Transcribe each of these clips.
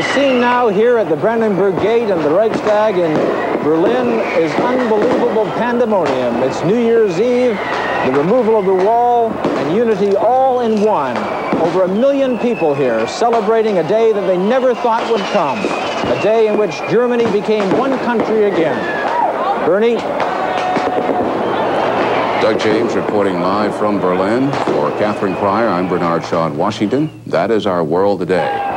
The scene now here at the Brandenburg Gate and the Reichstag in Berlin is unbelievable pandemonium. It's New Year's Eve, the removal of the wall, and unity all in one. Over a million people here celebrating a day that they never thought would come, a day in which Germany became one country again. Bernie? Doug James reporting live from Berlin. For Catherine Pryor, I'm Bernard Shaw in Washington. That is our world today.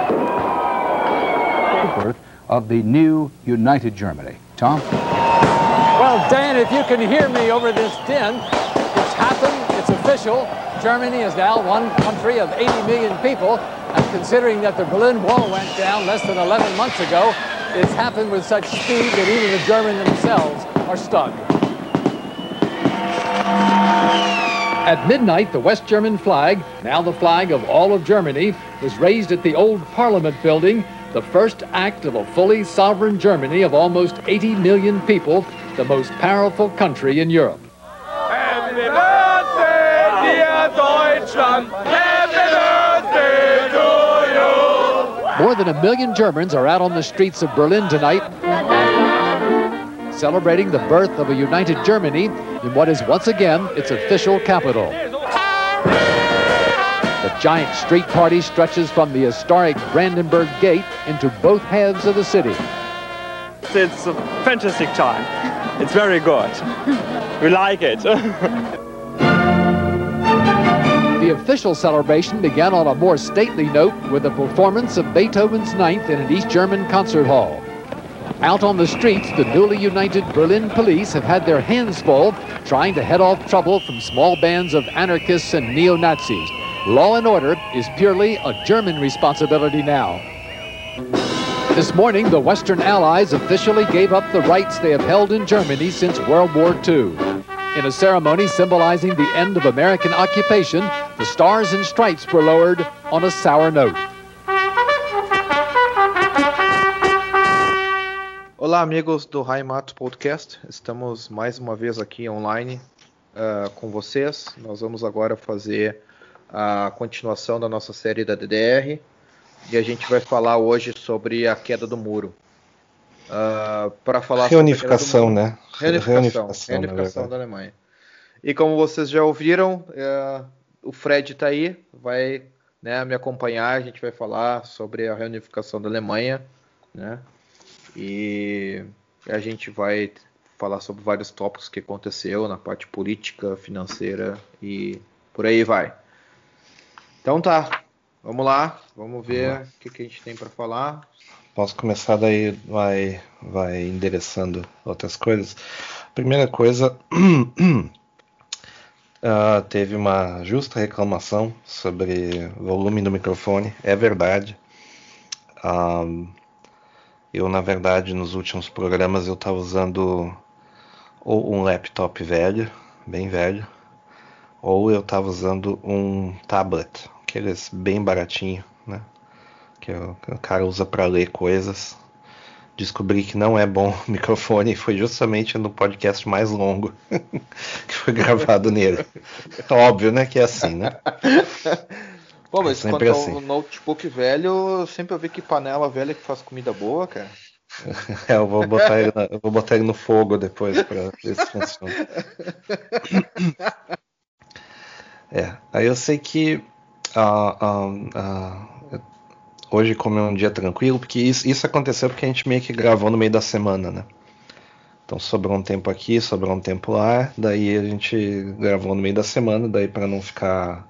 Of the new United Germany. Tom? Well, Dan, if you can hear me over this din, it's happened, it's official. Germany is now one country of 80 million people, and considering that the Berlin Wall went down less than 11 months ago, it's happened with such speed that even the Germans themselves are stunned. At midnight, the West German flag, now the flag of all of Germany, was raised at the old Parliament building, the first act of a fully sovereign Germany of almost 80 million people, the most powerful country in Europe. Happy birthday, dear Deutschland. Happy birthday to you. More than a million Germans are out on the streets of Berlin tonight, celebrating the birth of a united Germany in what is once again its official capital. Giant street party stretches from the historic Brandenburg Gate into both halves of the city. It's a fantastic time. It's very good. We like it. The official celebration began on a more stately note with a performance of Beethoven's Ninth in an East German concert hall. Out on the streets, the newly united Berlin police have had their hands full trying to head off trouble from small bands of anarchists and neo-Nazis. Law and order is purely a German responsibility now. This morning, the Western Allies officially gave up the rights they have held in Germany since World War II. In a ceremony symbolizing the end of American occupation, the stars and stripes were lowered on a sour note. Olá, amigos do Raimato Podcast. Estamos mais uma vez aqui online uh, com vocês. Nós vamos agora fazer a continuação da nossa série da DDR e a gente vai falar hoje sobre a queda do muro. Uh, para falar reunificação, sobre né? Reunificação, Reunificação, reunificação da Alemanha. E como vocês já ouviram, uh, o Fred está aí, vai né, me acompanhar. A gente vai falar sobre a reunificação da Alemanha, né? E a gente vai falar sobre vários tópicos que aconteceu na parte política, financeira e por aí vai. Então tá, vamos lá, vamos ver o que, que a gente tem para falar. Posso começar daí, vai, vai endereçando outras coisas. Primeira coisa, ah, teve uma justa reclamação sobre volume do microfone, é verdade. Ah, eu, na verdade, nos últimos programas eu estava usando ou um laptop velho, bem velho, ou eu estava usando um tablet, aqueles bem baratinho, né? Que o, que o cara usa para ler coisas. Descobri que não é bom o microfone e foi justamente no podcast mais longo que foi gravado nele. Óbvio, né? Que é assim, né? Pô, É mas sempre quanto assim. ao notebook velho, eu sempre ouvi que panela velha que faz comida boa, cara. É, eu vou botar ele, na- eu vou botar ele no fogo depois para ver se funciona. É, aí eu sei que ah, ah, ah, hoje como é um dia tranquilo, porque isso, isso aconteceu porque a gente meio que gravou no meio da semana, né? Então sobrou um tempo aqui, sobrou um tempo lá, daí a gente gravou no meio da semana, daí para não ficar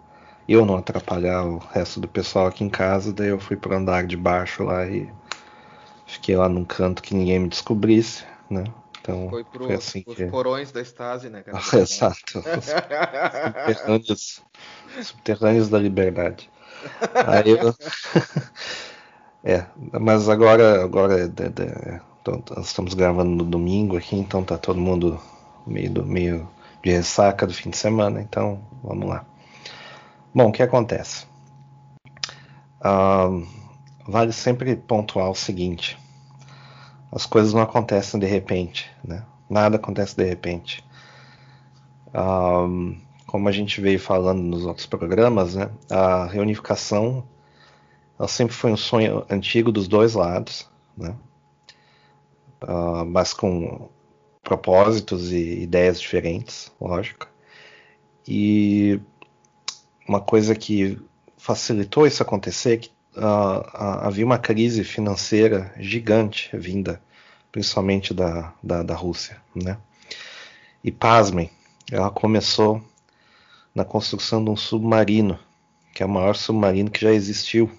eu não atrapalhar o resto do pessoal aqui em casa, daí eu fui pro andar de baixo lá e fiquei lá num canto que ninguém me descobrisse, né? Então Foi pro, foi assim os que porões da Stasi, né, cara? Exato. Os subterrâneos, subterrâneos da liberdade. Aí eu... é, mas agora, agora é de- de- então, nós estamos gravando no domingo aqui, então tá todo mundo meio, do- meio de ressaca do fim de semana, então vamos lá. Bom, o que acontece? Ah, vale sempre pontuar o seguinte: as coisas não acontecem de repente, né? Nada acontece de repente. Ahm, como a gente veio falando nos outros programas, né, a reunificação ela sempre foi um sonho antigo dos dois lados, né? Uh, mas com propósitos e ideias diferentes, lógico. E uma coisa que facilitou isso acontecer que uh, havia uma crise financeira gigante vinda, principalmente da, da, da Rússia, né? E pasmem, ela começou na construção de um submarino, que é o maior submarino que já existiu.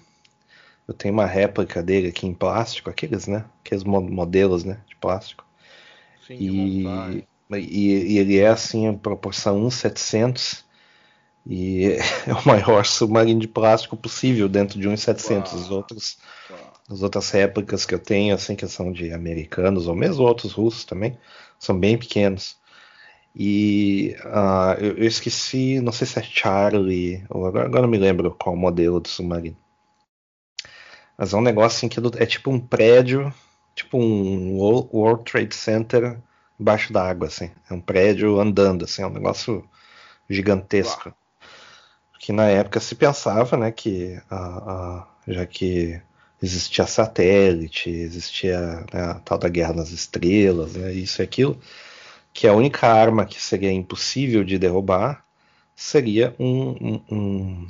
Eu tenho uma réplica dele aqui em plástico, aqueles, né? Aqueles modelos, né? De plástico. Sim, e, e, e, ele é assim em proporção 1,700 e é o maior submarino de plástico possível dentro de 1,700. Os outros, as outras réplicas que eu tenho, assim, que são de americanos ou mesmo outros russos também, são bem pequenos. E uh, eu, eu, esqueci, não sei se é Charlie, ou agora, agora não me lembro qual modelo do submarino. Mas é um negócio assim que é tipo um prédio, tipo um World Trade Center embaixo da água, assim. É um prédio andando, assim, é um negócio gigantesco. Uau. Que na época se pensava, né, que uh, uh, já que existia satélite, existia né, a tal da guerra nas estrelas, né, isso e aquilo, que a única arma que seria impossível de derrubar seria um, um, um,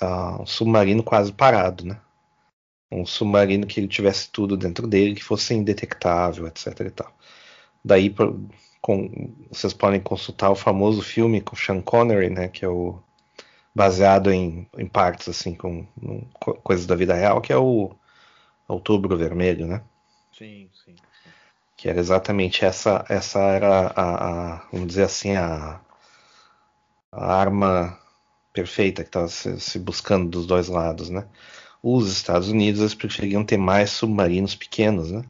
uh, um submarino quase parado, né? Um submarino que ele tivesse tudo dentro dele, que fosse indetectável, etc. E tal. Daí com, vocês podem consultar o famoso filme com Sean Connery, né? Que é o baseado em, em partes assim com, com coisas da vida real, que é o Outubro Vermelho, né? Sim, sim que era exatamente essa essa era a, a vamos dizer assim a, a arma perfeita que estava se, se, buscando dos dois lados, né? Os Estados Unidos eles preferiam ter mais submarinos pequenos, né?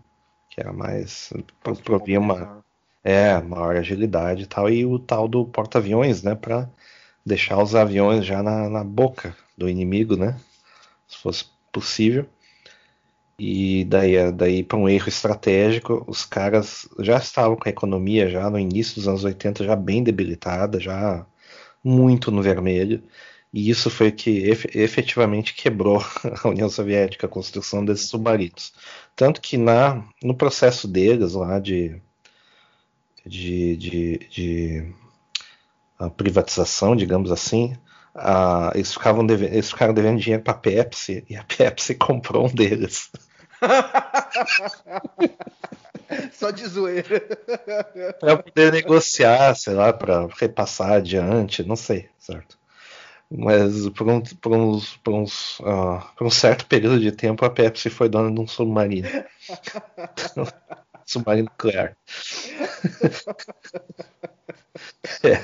Que era mais provia uma é maior agilidade e tal e o tal do porta-aviões, né? Para deixar os aviões já na, na boca do inimigo, né? Se fosse possível. E daí, daí para um erro estratégico, os caras já estavam com a economia já no início dos anos 80 já bem debilitada, já muito no vermelho. E isso foi que efetivamente quebrou a União Soviética, a construção desses submarinos. Tanto que na, no processo deles lá de, de, de, de privatização, digamos assim, eles, ficavam devendo, eles ficaram devendo dinheiro para a Pepsi e a Pepsi comprou um deles. Só de zoeira. Para poder negociar, sei lá, para repassar adiante, não sei, certo? Mas por um, por uns, por, uns, uh, por um certo período de tempo a Pepsi foi dona de um submarino. submarino nuclear. é.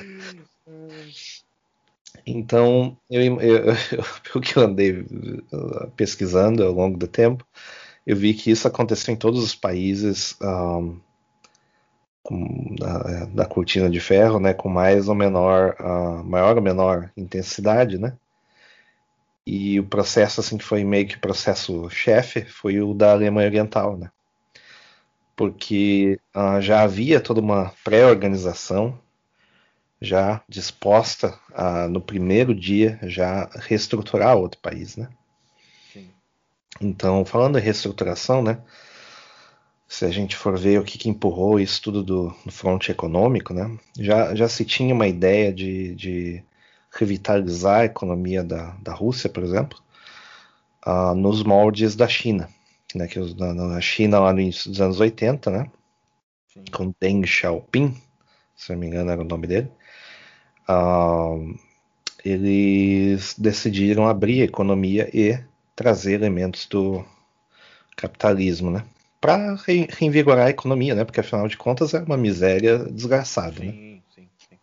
Então, eu, eu, eu, pelo que eu andei pesquisando ao longo do tempo, eu vi que isso aconteceu em todos os países um, da, da, cortina de ferro, né, com mais ou menor, uh, maior ou menor intensidade, né? E o processo assim que foi meio que processo chefe foi o da Alemanha Oriental, né? Porque uh, já havia toda uma pré-organização já disposta a no primeiro dia já reestruturar outro país, né? Então, falando em reestruturação, né? Se a gente for ver o que, que empurrou isso tudo do, do fronte econômico, né? Já, já se tinha uma ideia de, de revitalizar a economia da, da Rússia, por exemplo, uh, nos moldes da China, né? Que na, na China lá no início dos anos 80, né? Sim. Com Deng Xiaoping, se não me engano era o nome dele. Uh, eles decidiram abrir a economia e trazer elementos do capitalismo, né? Para reinvigorar a economia, né? Porque afinal de contas é uma miséria desgraçada, sim, né? Sim, sim.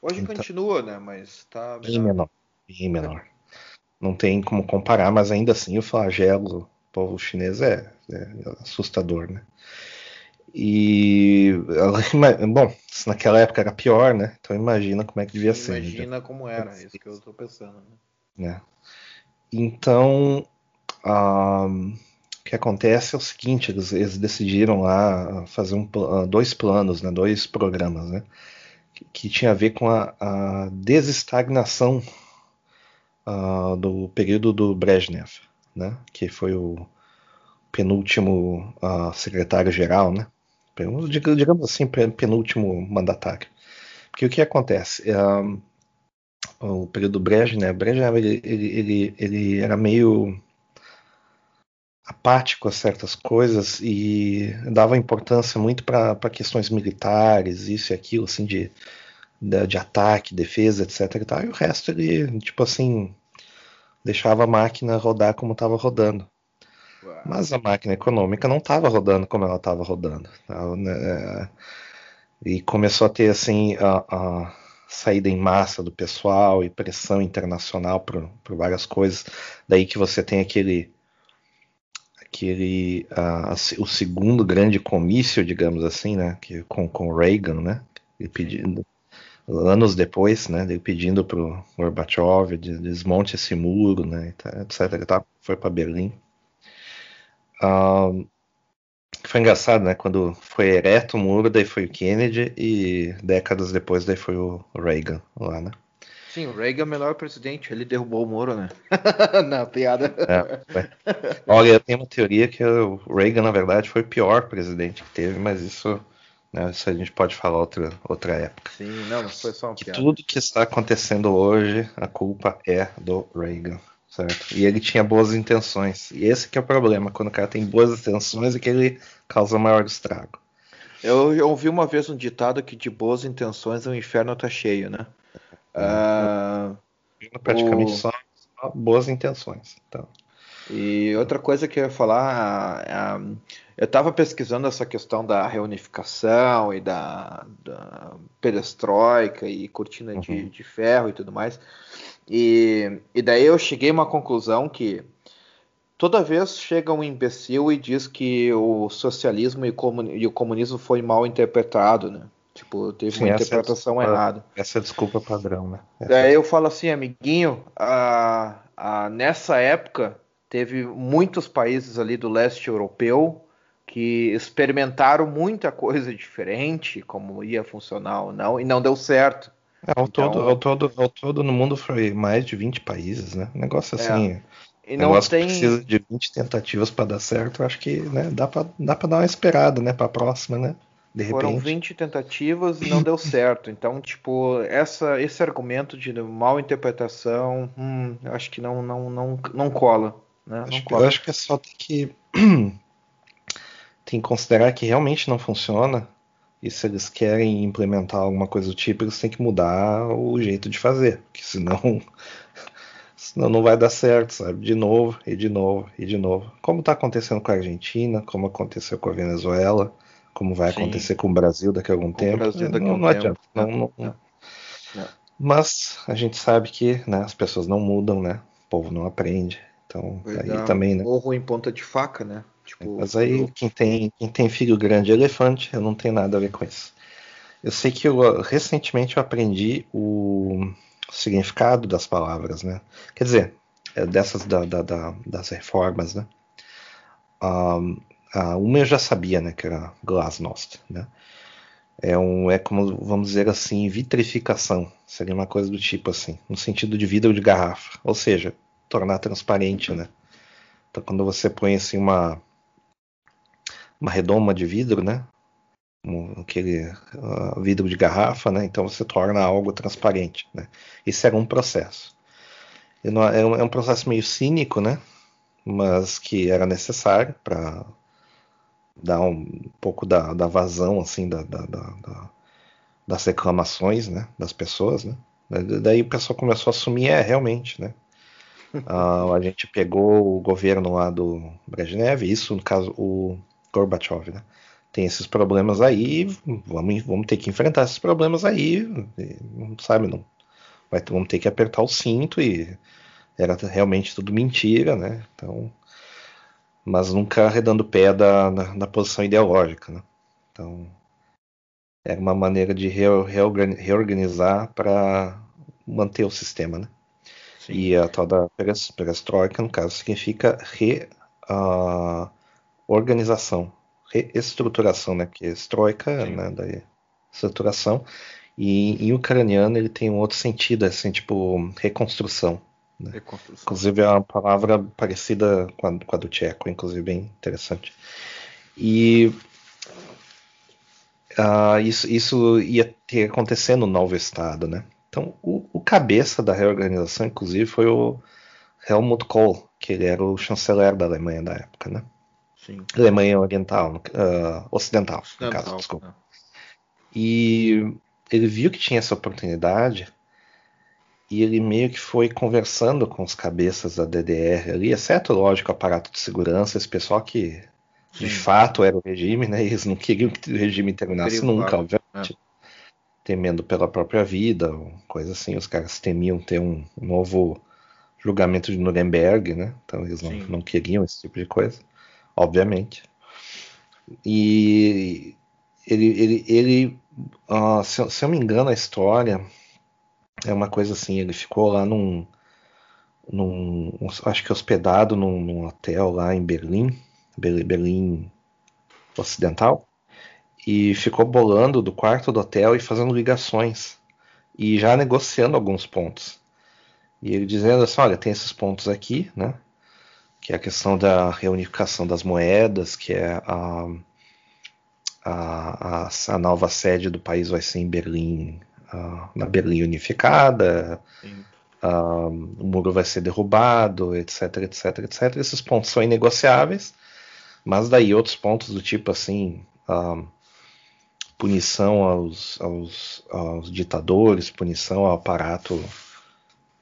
Hoje então, continua, né? Mas está bem menor, bem menor. Não tem como comparar, mas ainda assim o flagelo povo chinês é, é assustador, né? E bom, se naquela época era pior, né? Então imagina como é que devia ser. Imagina como era, é isso que eu estou pensando. Né? né? Então, o que acontece é o seguinte, eles, eles decidiram lá fazer um, dois planos, né, dois programas, né, que, que tinha a ver com a, a desestagnação uh, do período do Brezhnev. Né, que foi o penúltimo uh, secretário-geral, né, digamos assim, penúltimo mandatário. Porque o que acontece? Um, o período Brezhnev, né? Brezhnev ele, ele, ele, ele era meio apático a certas coisas e dava importância muito para questões militares, isso e aquilo, assim, de, de, de, ataque, defesa, etc. E, tal, e o resto ele, tipo assim, deixava a máquina rodar como estava rodando. Mas a máquina econômica não estava rodando como ela estava rodando. Né? E começou a ter assim a, a, saída em massa do pessoal e pressão internacional por, por várias coisas. Daí que você tem aquele aquele uh, o segundo grande comício, digamos assim, né, que, com, com Reagan, né, ele pedindo anos depois, né, pedindo para o Gorbachev de, desmonte esse muro, né, etc. E tal, foi para Berlim. Foi engraçado, né? Quando foi ereto o muro, daí foi o Kennedy e décadas depois daí foi o Reagan lá, né? Sim, o Reagan é o melhor presidente, ele derrubou o muro, né? Na piada. É, Olha, eu tenho uma teoria que o Reagan, na verdade, foi o pior presidente que teve, mas isso, né, isso a gente pode falar outra, outra época. Sim, não, mas foi só uma que piada. Tudo que está acontecendo hoje, a culpa é do Reagan certo? E ele tinha boas intenções. E esse que é o problema, quando o cara tem boas intenções é que ele causa maior estrago. Eu, eu ouvi uma vez um ditado que de boas intenções o inferno tá cheio, né? Uh, praticamente o... só, só, boas intenções. Então. E outra coisa que eu ia falar, eu estava pesquisando essa questão da reunificação e da, da perestroika e cortina uhum. de, de ferro e tudo mais. E, e daí eu cheguei a uma conclusão que toda vez chega um imbecil e diz que o socialismo e, o comunismo foi mal interpretado, né? Tipo, teve Sim, uma interpretação é errada. Essa é desculpa padrão, né? Essa... Daí eu falo assim, amiguinho, a, a, nessa época teve muitos países ali do leste europeu que experimentaram muita coisa diferente, como ia funcionar ou não, e não deu certo. É, ao, então, todo, ao, todo, ao todo no mundo foi mais de 20 países, né? negócio é. assim. É. E não negócio tem... que precisa de 20 tentativas para dar certo, acho que né, dá para dá pra dar uma esperada, né, para a próxima, né? De Foram repente. 20 tentativas e não deu certo. Então, tipo, essa, esse argumento de mal interpretação, hum, acho que não, não, não, não cola. Né? Acho, não cola. Eu acho que é só tem que tem que considerar que realmente não funciona e se eles querem implementar alguma coisa do tipo, eles têm que mudar o jeito de fazer, porque senão, senão não vai dar certo, sabe? De novo, e de novo, e de novo. Como está acontecendo com a Argentina, como aconteceu com a Venezuela, como vai Sim. acontecer com o Brasil daqui a algum com tempo. Daqui não, não, não adianta. Não, não, não. Mas a gente sabe que né, as pessoas não mudam, né? O povo não aprende. Então, aí também, né? Morro em ponta de faca, né? Tipo, Mas aí quem, tem, quem tem filho grande é elefante, eu não tenho nada a ver com isso. Eu sei que eu, recentemente eu aprendi o significado das palavras, né? Quer dizer, é dessas da, da, da, das reformas, né? Um, uma eu já sabia, né? Que era glasnost, né? É, um, é como, vamos dizer assim, vitrificação. Seria uma coisa do tipo assim, no sentido de vidro de garrafa. Ou seja, tornar transparente, né? Então, quando você põe assim uma uma redoma de vidro, né? Um, aquele uh, vidro de garrafa, né? Então você torna algo transparente, né? Isso era um processo. É, é um, é um processo meio cínico, né? Mas que era necessário para dar um pouco da, da vazão, assim, da, da, da, das reclamações, né? Das pessoas, né? Daí o pessoal começou a assumir, é, realmente, né? Uh, a gente pegou o governo lá do Brezhnev, isso no caso o Gorbachev, né? Tem esses problemas aí, vamos, vamos ter que enfrentar esses problemas aí, sabe? Não, vai, vamos ter que apertar o cinto e era realmente tudo mentira, né? Então, mas nunca arredando pé da, na, na posição ideológica, né? Então, era uma maneira de reorganizar para manter o sistema, né? Sim. E a tal da perestroika, no caso, significa re, uh, organização, reestruturação, né? Que é estroika, né? Da estruturação. E em ucraniano ele tem um outro sentido, assim, tipo, reconstrução, Né? Inclusive é uma palavra parecida com a, com a do tcheco, inclusive bem interessante. E uh, isso, isso ia ter acontecer no novo Estado, né? Então, o, o, cabeça da reorganização, inclusive, foi o Helmut Kohl, que ele era o chanceler da Alemanha da época, né? Sim. Alemanha Oriental, uh, Ocidental, Ocidental, no caso, desculpa. É. E ele viu que tinha essa oportunidade e ele meio que foi conversando com os cabeças da DDR ali, exceto, lógico, o aparato de segurança, esse pessoal que de fato era o regime, né? Eles não queriam que o regime terminasse Queria nunca, claro. obviamente. É. Temendo pela própria vida, coisa assim. Os caras temiam ter um novo julgamento de Nuremberg, né? Então eles não, não queriam esse tipo de coisa, obviamente. E ele, ele, ele uh, se, se eu me engano, a história é uma coisa assim. Ele ficou lá num, num acho que hospedado num, num hotel lá em Berlim Berlim Ocidental, e ficou bolando do quarto do hotel e fazendo ligações e já negociando alguns pontos. E ele dizendo assim: olha, tem esses pontos aqui, né? Que é a questão da reunificação das moedas, que é a, a, a, a nova sede do país vai ser em Berlim, uh, na Berlim unificada. Uh, o muro vai ser derrubado, etc, etc, etc. Esses pontos são inegociáveis mas daí outros pontos do tipo assim, punição aos, aos, aos, ditadores, punição ao aparato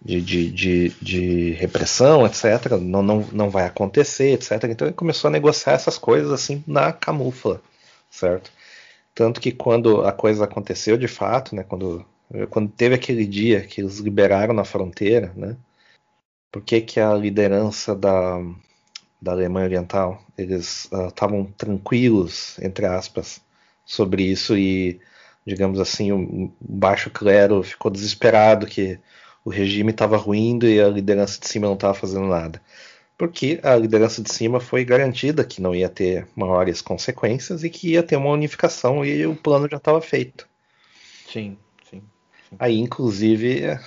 de, de, de, de, repressão, etc. Não, não, não vai acontecer, etc. Então ele começou a negociar essas coisas assim na camufla, certo? Tanto que quando a coisa aconteceu de fato, né, quando, quando teve aquele dia que eles liberaram na fronteira, né, por que, que a liderança da, da Alemanha Oriental. Eles estavam uh, tranquilos, entre aspas, sobre isso e, digamos assim, o baixo clero ficou desesperado que o regime estava ruindo e a liderança de cima não estava fazendo nada. Porque a liderança de cima foi garantida que não ia ter maiores consequências e que ia ter uma unificação e o plano já estava feito. Sim, sim, sim. Aí, inclusive,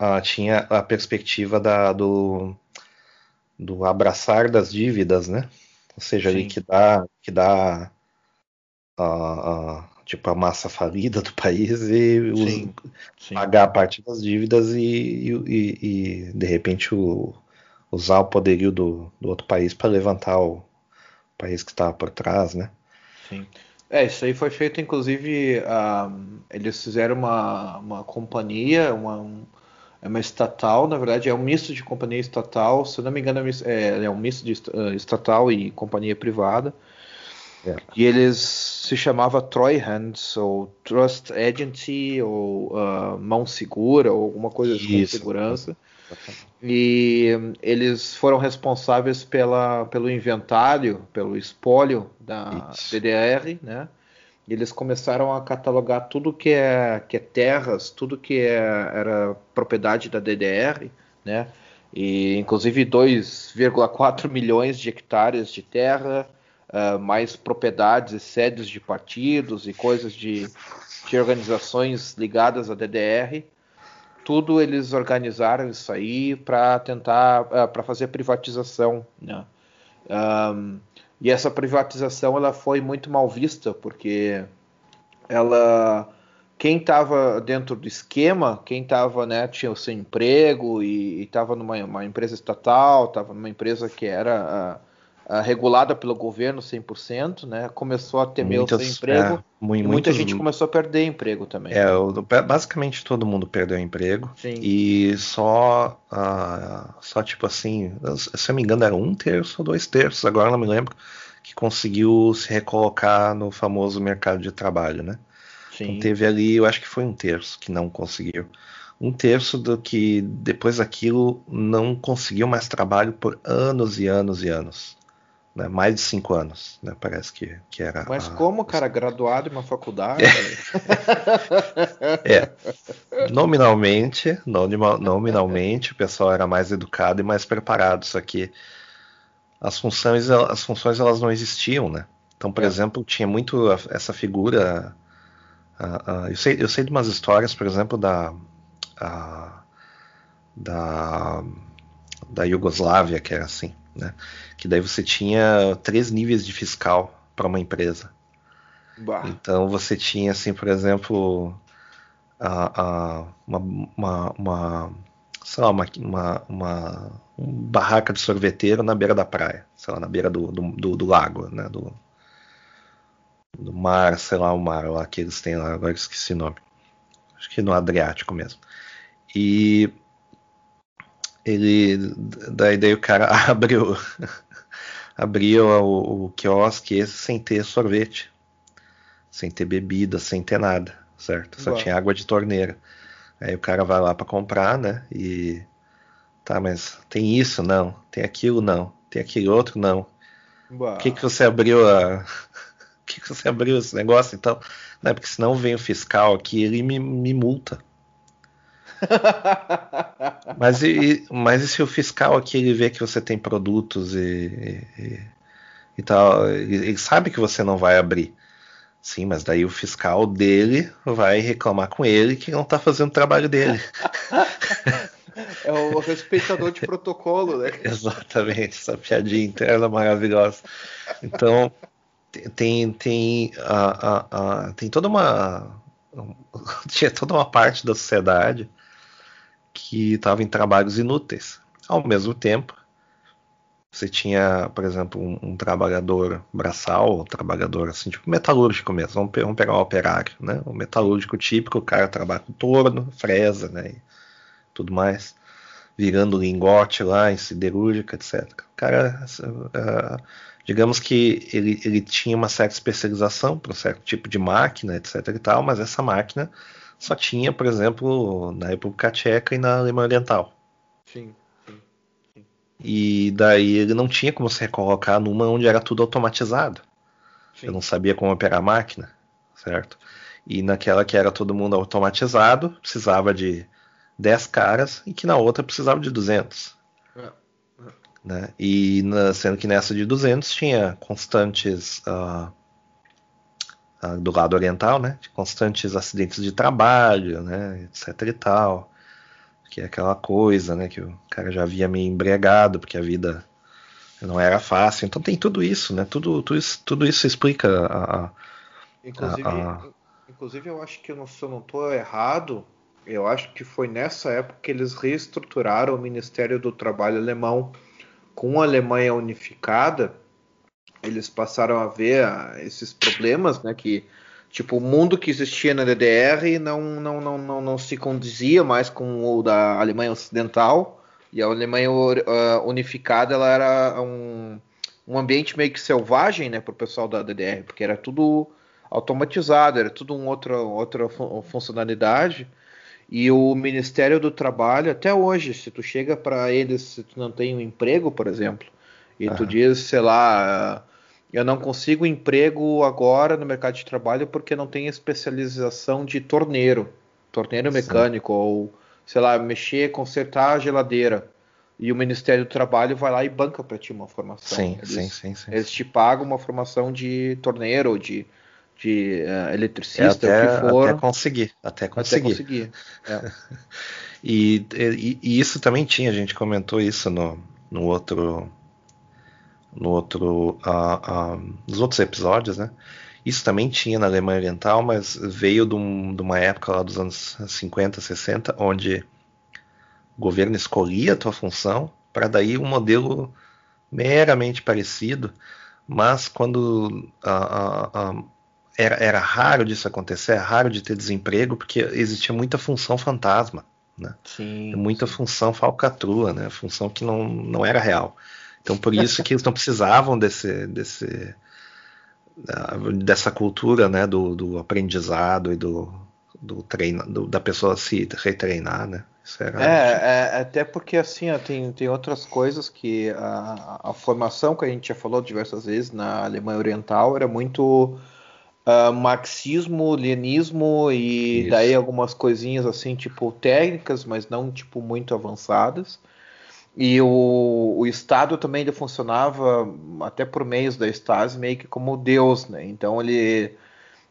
uh, tinha a perspectiva da, do, do abraçar das dívidas, né? Ou seja, Sim. ali que dá, que dá a, a, tipo a massa falida do país e os, Sim. Sim. pagar parte das dívidas e, e, e de repente o, usar o poderio do, do outro país para levantar o país que estava por trás, né? Sim. É, isso aí foi feito, inclusive, um, eles fizeram uma, uma companhia, uma, é uma estatal, na verdade é um misto de companhia estatal, se não me engano é, é um misto de uh, estatal e companhia privada. É. E eles se chamava Treuhands ou Trust Agency ou uh, Mão Segura ou alguma coisa assim, com segurança. E eles foram responsáveis pela, pelo inventário, pelo espólio da Isso. DDR, né? E eles começaram a catalogar tudo que é, que é terras, tudo que é, era propriedade da DDR, né? E inclusive 2,4 milhões de hectares de terra, uh, mais propriedades e sedes de partidos e coisas de, de organizações ligadas à DDR. Tudo eles organizaram isso aí para tentar uh, ah, para fazer privatização, né? Um, e essa privatização ela foi muito mal vista, porque ela quem estava dentro do esquema, quem estava, né, tinha o seu emprego e estava numa empresa estatal, estava numa empresa que era a, a, regulada pelo governo 100%, né, começou a temer Muitas, o seu emprego é, e muita gente começou a perder emprego também. É, basicamente todo mundo perdeu emprego Sim. e só, uh, só tipo assim, se eu me engano era um terço ou dois terços, agora não me lembro, que conseguiu se recolocar no famoso mercado de trabalho, né? Sim. Então teve ali, eu acho que foi um terço que não conseguiu. Um terço do que depois daquilo não conseguiu mais trabalho por anos e anos e anos. Né? Mais de cinco anos, né? Parece que, que era. Mas a... como, cara, graduado em uma faculdade? é. Nominalmente, nominalmente, o pessoal era mais educado e mais preparado, só que as funções, as funções elas não existiam, né? Então, por é. exemplo, tinha muito essa figura eu, sei, eu sei de umas histórias, por exemplo, da. Da da Iugoslávia, que era assim, né? Que daí você tinha três níveis de fiscal para uma empresa. Bah. Então você tinha, assim, por exemplo, a, a, uma, uma, uma, sei lá, uma, uma, uma um barraca de sorveteiro na beira da praia, sei lá, na beira do, do, do, do lago, né? Do, do mar, sei lá, o mar lá que eles têm lá, agora esqueci o nome. Acho que no Adriático mesmo. E ele daí, daí o cara abriu abriu o, o quiosque esse sem ter sorvete, sem ter bebida, sem ter nada, certo? Só Uau. tinha água de torneira. Aí o cara vai lá para comprar, né? E tá, mas tem isso não, tem aquilo não, tem aquele outro não. Por que, que você abriu a. Por que, que você abriu esse negócio então? Não, é porque senão vem o fiscal aqui ele me, me multa. Mas e, mas e se o fiscal aqui ele vê que você tem produtos e, e, e tal, ele, ele sabe que você não vai abrir. Sim, mas daí o fiscal dele vai reclamar com ele que não tá fazendo o trabalho dele. É o respeitador de protocolo, né? Exatamente, essa piadinha interna maravilhosa. Então, te- tem, tem, a, a, a- tem toda uma. Tinha toda uma parte da sociedade que estava em trabalhos inúteis. Ao mesmo tempo, você tinha, por exemplo, um, um trabalhador braçal, um trabalhador assim, tipo metalúrgico mesmo. Vamos, vamos pegar um operário, né? O metalúrgico típico, o cara trabalha com torno, fresa, né? E tudo mais virando lingote lá em siderúrgica, etc. O cara, digamos que ele, ele tinha uma certa especialização para um certo tipo de máquina, etc. e tal, mas essa máquina só tinha, por exemplo, na República Tcheca e na Alemanha Oriental. Sim, sim. E daí ele não tinha como se recolocar numa onde era tudo automatizado. sim. Eu não sabia como operar a máquina, certo? E naquela que era todo mundo automatizado, precisava de 10 caras e que na outra precisava de 200. É, Né? E na- sendo que nessa de 200 tinha constantes ah, do lado oriental, né? Constantes acidentes de trabalho, né? Etc e tal. Que é aquela coisa, né? Que o cara já havia meio embriagado porque a vida não era fácil. Então tem tudo isso, né? Tudo, tudo, isso, tudo isso explica a, a- Inclusive, Ah, inclusive eu acho que não, se eu não estou errado, eu acho que foi nessa época que eles reestruturaram o Ministério do Trabalho alemão com a Alemanha unificada. Eles passaram a ver ah, esses problemas, né? Que tipo o mundo que existia na DDR não não, não, não, não se condizia mais com o da Alemanha Ocidental e a Alemanha ah, unificada ela era um, um ambiente meio que selvagem, né, para o pessoal da DDR, porque era tudo automatizado, era tudo uma outra, outra fu- funcionalidade. E o Ministério do Trabalho, até hoje, se tu chega para eles, se tu não tem um emprego, por exemplo, e tu diz, sei lá, eu não consigo emprego agora no mercado de trabalho porque não tem especialização de torneiro, torneiro Sim. mecânico, ou, sei lá, mexer, consertar a geladeira. E o Ministério do Trabalho vai lá e banca para ti uma formação. Sim, Eles- sim, sim, sim. eles te pagam uma formação de torneiro, ou de, de É eletricista, até, o que for, até conseguir, até até conseguir. conseguir. É. E, e- e isso também tinha, a gente comentou isso no, no outro. No outro. nos outros episódios, né? Isso também tinha na Alemanha Oriental, mas veio de, um- de uma época lá dos anos 50, 60, onde o governo escolhia a tua função para daí um modelo meramente parecido, mas quando era, era raro disso acontecer, era raro de ter desemprego, porque existia muita função fantasma Sim. muita função falcatrua, né? Função que não, não era real. Então por isso que eles não precisavam desse, desse dessa cultura, né? Do, do aprendizado e do, do treino, do- da pessoa se retreinar, né? Isso era É, é, até porque assim, ó, tem, tem outras coisas que a, a formação que a gente já falou diversas vezes na Alemanha Oriental era muito ah, marxismo, leninismo e Isso. daí algumas coisinhas assim, tipo técnicas, mas não tipo muito avançadas. E o, o Estado também ainda funcionava até por meios da Stasi meio que como Deus, né? Então ele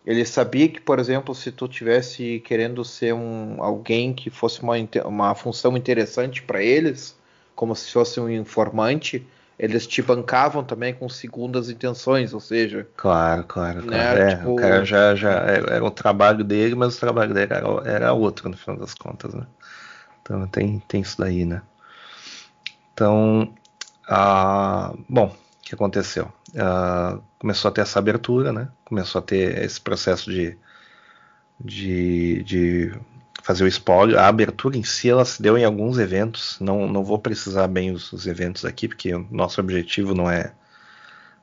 ele sabia que, por exemplo, se tu tivesse querendo ser um alguém que fosse uma, uma função interessante para eles, como se fosse um informante, eles te bancavam também com segundas intenções, ou seja. Claro, claro, Né, claro. É, tipo- O cara já, já era, era o trabalho dele, mas o trabalho dele era, era outro, no final das contas, né? Então tem, tem isso daí, né? Então, ah, bom, o que aconteceu? Ah, começou a ter essa abertura, né? Começou a ter esse processo de, de, de fazer o spoiler. A abertura em si, ela se deu em alguns eventos. Não, não vou precisar bem os, os eventos aqui, porque o nosso objetivo não é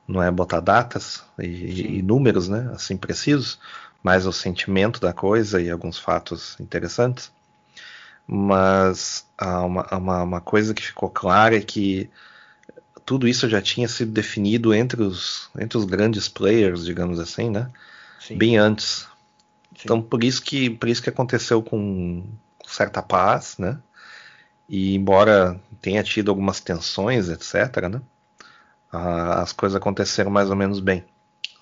não é botar datas e, e números, né, assim precisos, mas o sentimento da coisa e alguns fatos interessantes. Mas ah, uma, uma, uma coisa que ficou clara é que tudo isso já tinha sido definido entre os, entre os grandes players, digamos assim, né? Sim. Bem antes. Sim. Então por isso que por isso que aconteceu com certa paz, né? E embora tenha tido algumas tensões, etc, né? Ah, as coisas aconteceram mais ou menos bem.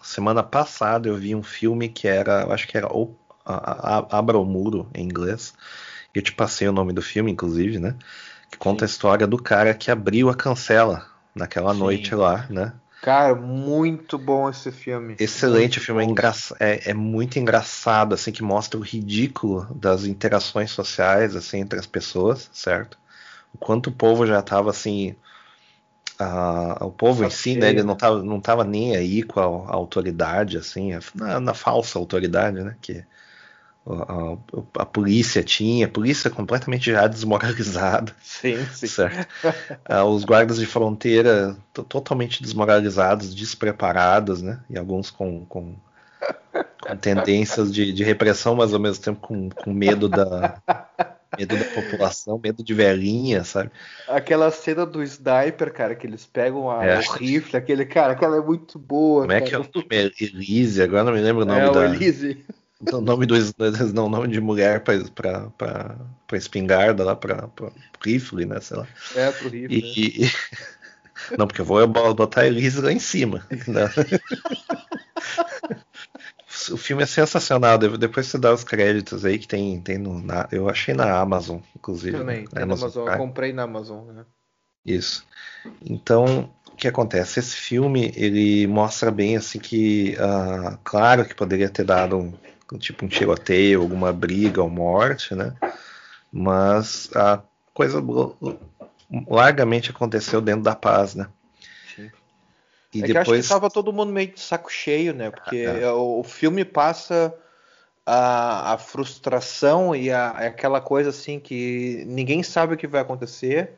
Semana passada eu vi um filme que era, acho que era o, a, a- Abra o Muro em inglês. Eu te passei o nome do filme, inclusive, né? Que conta a história do cara que abriu a cancela naquela Sim. noite lá, né? Cara, muito bom esse filme. Excelente Muito filme, é, bom. engraça- é- é muito engraçado, assim, que mostra o ridículo das interações sociais, assim, entre as pessoas, certo? O quanto o povo já estava, assim, ah, o povo em si, né, ele não né? tava, não tava nem aí com a, a autoridade, assim, a- na, na falsa autoridade, né, que a, a- polícia tinha, a polícia completamente já desmoralizada, Sim, sim. certo? Ah, os guardas de fronteira to- totalmente desmoralizados, despreparados, né? E alguns com, com, com tendências de, de repressão, mas ao mesmo tempo com, com medo da medo da população, medo de velhinha, sabe? Aquela cena do sniper, cara, que eles pegam a- É. o rifle, aquele cara, aquela é muito boa. Como é que é cara. o nome? Elise, agora não me lembro o nome É, da. Elise. O nome do não, nome de mulher para para espingarda lá para rifle, né? Sei lá. É, pro rifle. né? E, e- Não, porque eu vou botar a Elise lá em cima. né? O filme é sensacional. de- Depois você dá os créditos aí que tem, tem no, na- eu achei na Amazon, inclusive. Também, né? tem na Amazon. Eu comprei na Amazon, né? Isso. Então, o que acontece? Esse filme ele mostra bem assim que, ah, claro que poderia ter dado um tipo um tiroteio, alguma briga ou morte, né? Mas a coisa largamente aconteceu dentro da paz, né? Sim. E é depois tava todo mundo meio de saco cheio, né? Porque É. o, o filme passa a, a frustração e a, aquela coisa assim que ninguém sabe o que vai acontecer.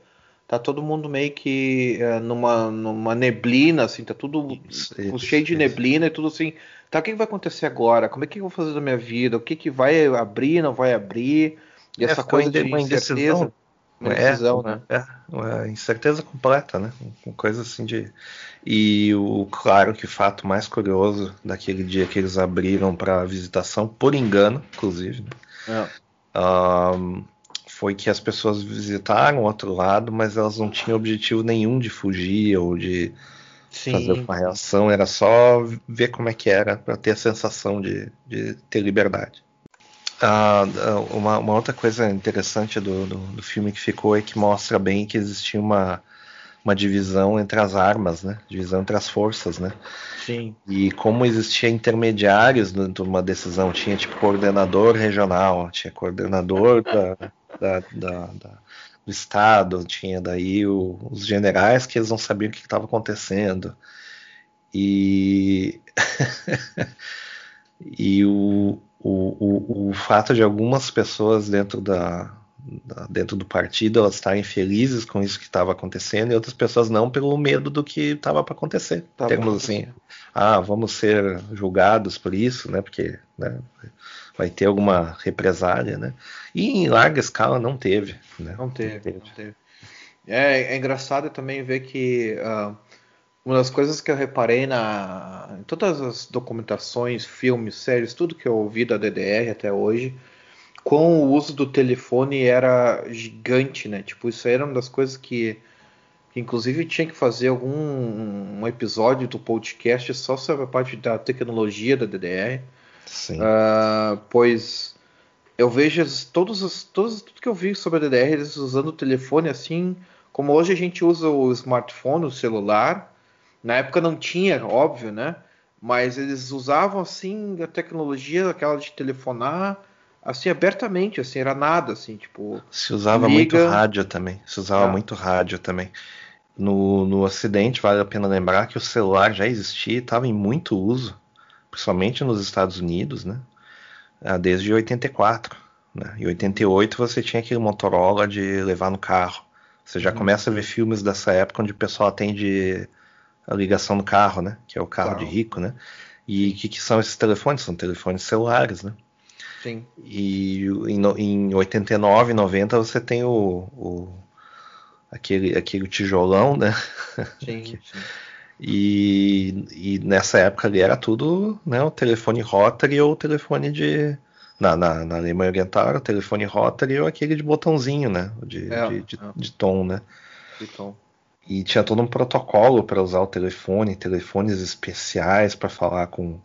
Tá todo mundo meio que eh, numa, numa neblina, assim, tá tudo Isso, isso, cheio de isso. neblina e tudo assim. Tá, o que, que vai acontecer agora? Como é que eu vou fazer da minha vida? O que, que vai abrir, não vai abrir? E É, essa coisa de uma incerteza. indecisão. Uma É, indecisão, né? É, uma incerteza completa, né? Uma coisa assim de. E o claro que o fato mais curioso daquele dia que eles abriram para visitação, por engano, inclusive, né? É. Ahn, foi que as pessoas visitaram o outro lado, mas elas não tinham objetivo nenhum de fugir ou de fazer Sim, uma reação, era só ver como é que era para ter a sensação de, de ter liberdade. Ah, uma, uma outra coisa interessante do, do, do filme que ficou é que mostra bem que existia uma, uma divisão entre as armas, né? Divisão entre as forças, né? sim. E como existia intermediários dentro de uma decisão, tinha tipo coordenador regional, tinha coordenador da, da, da- da- do estado, tinha daí o- os generais que eles não sabiam o que estava acontecendo. E, e o, o, o, o fato de algumas pessoas dentro da, da- dentro do partido elas estarem felizes com isso que estava acontecendo e outras pessoas não pelo medo do que estava para acontecer. Tá Termos bom. assim, ah, vamos ser julgados por isso, né? Porque né, vai ter alguma represália, né? E em larga escala não teve, né? Não teve, não teve. É, é engraçado também ver que ah, uma das coisas que eu reparei na, em todas as documentações, filmes, séries, tudo que eu ouvi da DDR até hoje, com o uso do telefone era gigante, né? Tipo, isso aí era uma das coisas que, que inclusive tinha que fazer algum um episódio do podcast só sobre a parte da tecnologia da DDR. Sim. Ah, pois eu vejo todos os, todos tudo que eu vi sobre a DDR, eles usando o telefone assim como hoje a gente usa o smartphone, o celular, na época não tinha, óbvio, né? Mas eles usavam assim a tecnologia, aquela de telefonar, assim abertamente, assim era nada, assim tipo. Se usava liga... muito rádio também. Se usava ah. muito rádio também. No, no Ocidente, vale a pena lembrar que o celular já existia e estava em muito uso, principalmente nos Estados Unidos, né? Ah, desde 84. Né? Em 88 você tinha aquele Motorola de levar no carro. Você já uhum. começa a ver filmes dessa época onde o pessoal atende a ligação no carro, né? Que é o carro claro. de rico, né? E o que, que, são esses telefones? São telefones celulares, né? Sim. E em, em 89, 90 você tem o, o aquele, aquele tijolão, né? Sim, sim. E, e, nessa época ali era tudo né, o telefone rotary ou o telefone de. Na, na, na Alemanha Oriental era o telefone rotary ou aquele de botãozinho, né? De, é, de, de, é. de, tom, né? De tom. E tinha todo um protocolo para usar o telefone, telefones especiais para falar com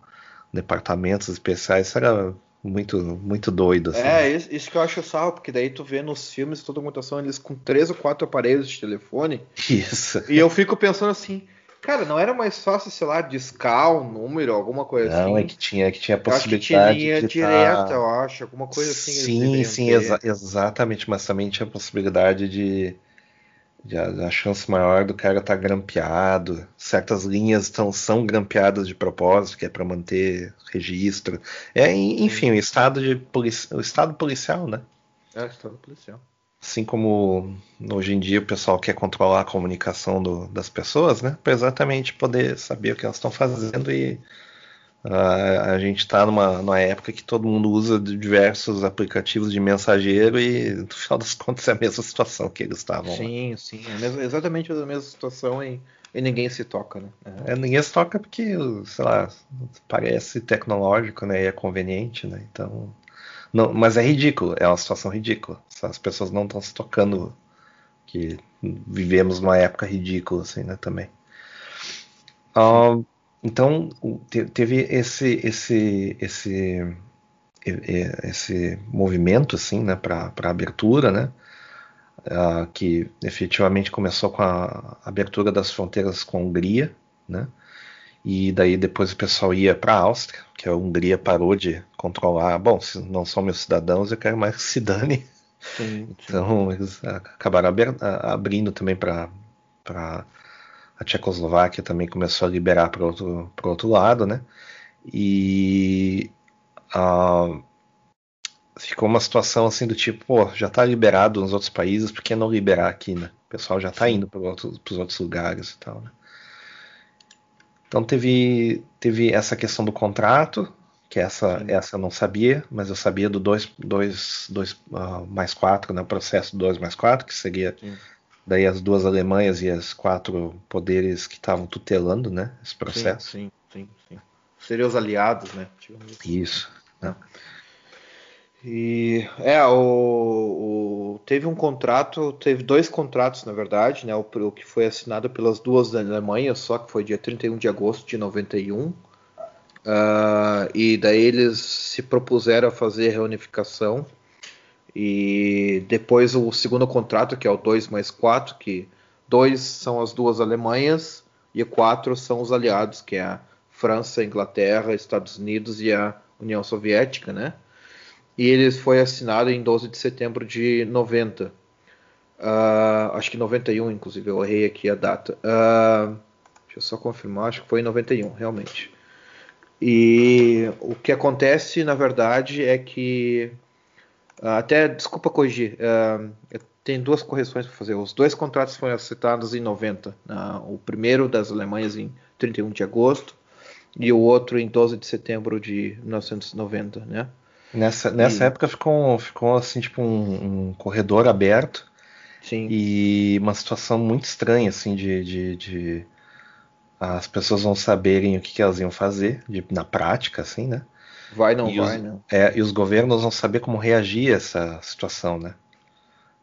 departamentos especiais. Isso era muito, muito doido. Assim. É, isso que eu acho salvo, porque daí tu vê nos filmes toda a mutação eles com três ou quatro aparelhos de telefone. Isso. E eu fico pensando assim, cara, não era mais fácil, sei lá, discar um número, alguma coisa não, assim? Não, é que tinha, que tinha a possibilidade. Que tinha direta, tá... eu acho, alguma coisa assim. Sim, sim, exa exatamente, mas também tinha a possibilidade de a, a, chance maior do cara estar tá grampeado. Certas linhas tão, são grampeadas de propósito, que é para manter registro. É, enfim, o estado de polici o estado policial, né? É, o estado policial. Assim como hoje em dia o pessoal quer controlar a comunicação do, das pessoas, né? Para exatamente poder saber o que elas estão fazendo e a, a gente está numa, numa época que todo mundo usa diversos aplicativos de mensageiro e no final das contas é a mesma situação que eles estavam. Sim, lá. sim, é exatamente a mesma situação e, e ninguém se toca, né? É. É, ninguém se toca porque, sei lá, parece tecnológico, né? E é conveniente, né? Então, não, mas é ridículo, é uma situação ridícula. As pessoas não estão se tocando que vivemos numa época ridícula, assim, né? Também. Uh, então teve esse esse esse esse movimento assim, né, para abertura, né, uh, que efetivamente começou com a abertura das fronteiras com a Hungria, né, e daí depois o pessoal ia para a Áustria, que a Hungria parou de controlar. Bom, se não são meus cidadãos, eu quero mais que se dane. Sim, sim. Então eles acabaram abrindo também para a Tchecoslováquia também começou a liberar para outro, outro lado, né? E uh, ficou uma situação assim do tipo, pô, já está liberado nos outros países, por que não liberar aqui, né? O pessoal já está indo para os outros lugares e tal, né? Então teve, teve essa questão do contrato, que essa, essa eu não sabia, mas eu sabia do 2 dois, dois, uh, mais 4, né? O processo 2 mais 4, que seria Sim daí as duas Alemanhas e as quatro poderes que estavam tutelando, né, esse processo. Sim, sim, sim. Seriam os aliados, né? Isso. Né? E é, o, o, teve um contrato, teve dois contratos, na verdade, né? O, o, que foi assinado pelas duas Alemanhas, só que foi dia 31 de agosto de 91. Uh, ah, e daí eles se propuseram a fazer a reunificação e depois o segundo contrato, que é o 2 mais 4, que 2 são as duas Alemanhas e 4 são os aliados, que é a França, Inglaterra, Estados Unidos e a União Soviética, né? E ele foi assinado em 12 de setembro de 90. Uh, ah, acho que 91, inclusive, eu errei aqui a data. Uh, deixa eu só confirmar, acho que foi em 91, realmente. E o que acontece, na verdade, é que até, desculpa corrigir, uh, tem duas correções para fazer. Os dois contratos foram assinados em 90. Uh, o primeiro das Alemanhas em 31 de agosto e o outro em 12 de setembro de 1990, né? Nessa, nessa e... época ficou, ficou assim, tipo um, um, corredor aberto Sim. e uma situação muito estranha, assim, de, de, de as pessoas não saberem o que, que elas iam fazer de, na prática, assim, né? Vai, não e vai, os, né? É, e os governos vão saber como reagir a essa situação, né?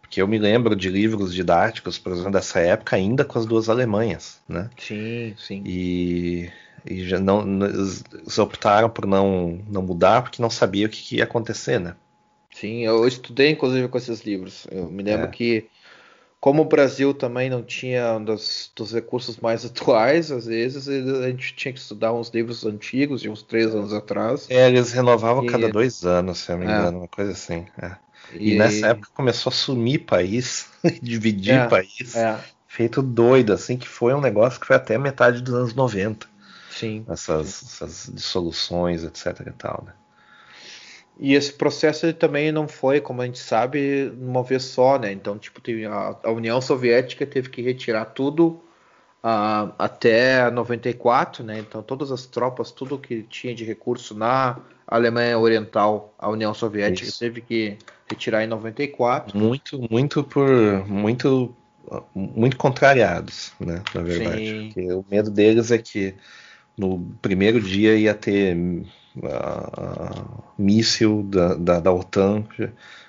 Porque eu me lembro de livros didáticos, por exemplo, dessa época, ainda com as duas Alemanhas, né? Sim, sim. E, e já não, eles optaram por não, não mudar porque não sabia o que, que ia acontecer, né? Sim, eu estudei inclusive com esses livros. Eu me lembro é. que como o Brasil também não tinha um dos, dos, recursos mais atuais, às vezes a gente tinha que estudar uns livros antigos, de uns três anos atrás. É, eles renovavam e... cada dois anos, se eu não me é. engano, é. uma coisa assim. É. E... e... nessa época começou a sumir país, dividir é, país, é. feito doido, assim, que foi um negócio que foi até metade dos anos 90. Sim. Essas, sim. essas dissoluções, etc e tal, né? E esse processo também não foi, como a gente sabe, uma vez só, né? Então, tipo, a, União Soviética teve que retirar tudo uh, até 94, né? Então, todas as tropas, tudo que tinha de recurso na Alemanha Oriental, a União Soviética Isso. teve que retirar em 94. Muito, muito por muito muito contrariados, né? Na verdade, o medo deles é que no primeiro dia ia ter uh, míssil da, da, da, OTAN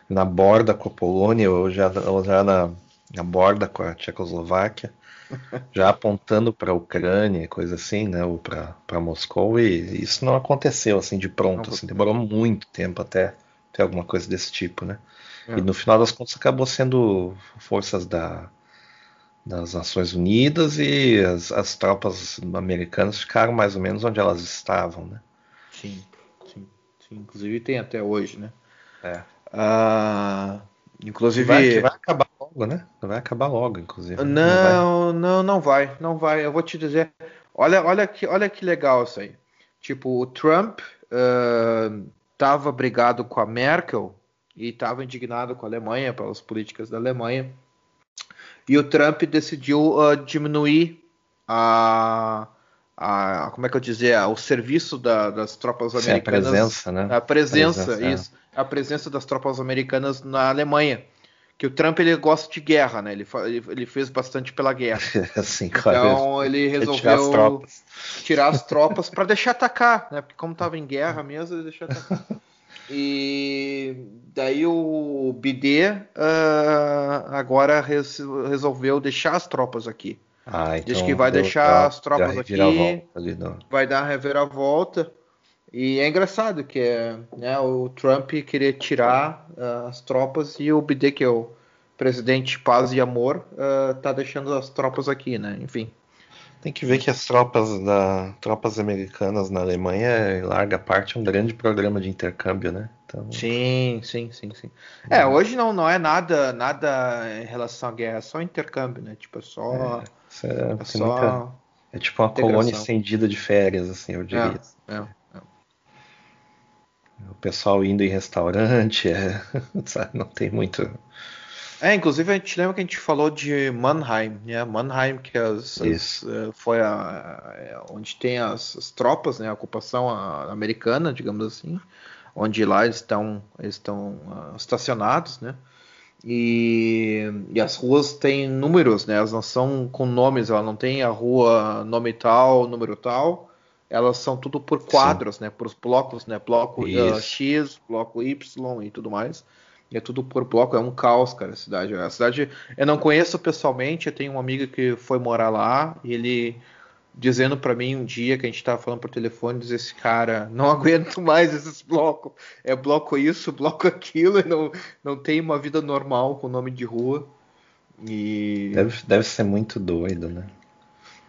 na borda com a Polônia ou já, ou já na, na borda com a Tchecoslováquia, já apontando para a Ucrânia, coisa assim, né, ou para Moscou, e isso não aconteceu assim de pronto, assim, demorou muito tempo até ter alguma coisa desse tipo, né? É. E no final das contas acabou sendo forças da, das Nações Unidas e as, as tropas americanas ficaram mais ou menos onde elas estavam, né? Sim, sim, sim. Inclusive tem até hoje, né? É. Ah, inclusive. Vai, vai acabar logo, né? Vai acabar logo, inclusive. Não, não, não vai, não vai. Eu vou te dizer. Olha, olha que, olha que legal isso aí. Tipo, o Trump estava uh, brigado com a Merkel e estava indignado com a Alemanha pelas políticas da Alemanha. E o Trump decidiu uh, diminuir a a, como é que eu dizer, o serviço da, das tropas Sim, americanas. a presença, né? A presença, presença é. isso. É. A presença das tropas americanas na Alemanha. Que o Trump ele gosta de guerra, né? Ele, ele fez bastante pela guerra. Sim, claro. Então ele resolveu tirar as tropas para deixar atacar, né? Porque como estava em guerra mesmo, ele deixou atacar. E daí o BD uh, agora res, resolveu deixar as tropas aqui. Ah, então Diz que vai deixar as tropas aqui, vai dar a reviravolta. E é engraçado que é, né, o Trump querer tirar uh, as tropas e o BD, que é o presidente paz e amor, uh, tá deixando as tropas aqui, né? Enfim. Tem que ver que as tropas da tropas americanas na Alemanha, em larga parte, é um grande programa de intercâmbio, né? Então... Sim, sim, sim, sim. É, hoje não, não é nada nada em relação à guerra, é só intercâmbio, né? Tipo, é só. É. É, é, só muita, é tipo uma integração. colônia estendida de férias, assim, eu diria. É, é, é. O pessoal indo em restaurante, é, sabe, não tem muito. É, inclusive a gente lembra que a gente falou de Mannheim, né? Mannheim, que as, as, eh, foi a, é, onde tem as, as, tropas, né? A ocupação americana, digamos assim, onde lá eles estão, eles estão uh, estacionados, né? E, e, as ruas têm números, né? Elas não são com nomes, ela não tem a rua nome tal, número tal. Elas são tudo por quadros, Sim. né? Por blocos, né? Bloco uh, X, bloco Y e tudo mais. E é tudo por bloco, é um caos, cara, a cidade. A cidade eu não conheço pessoalmente, eu tenho um amigo que foi morar lá e ele dizendo para mim um dia que a gente tava falando por telefone, diz esse cara, não aguento mais esses blocos. É bloco isso, bloco aquilo, não, não tem uma vida normal com nome de rua. E deve, deve ser muito doido, né?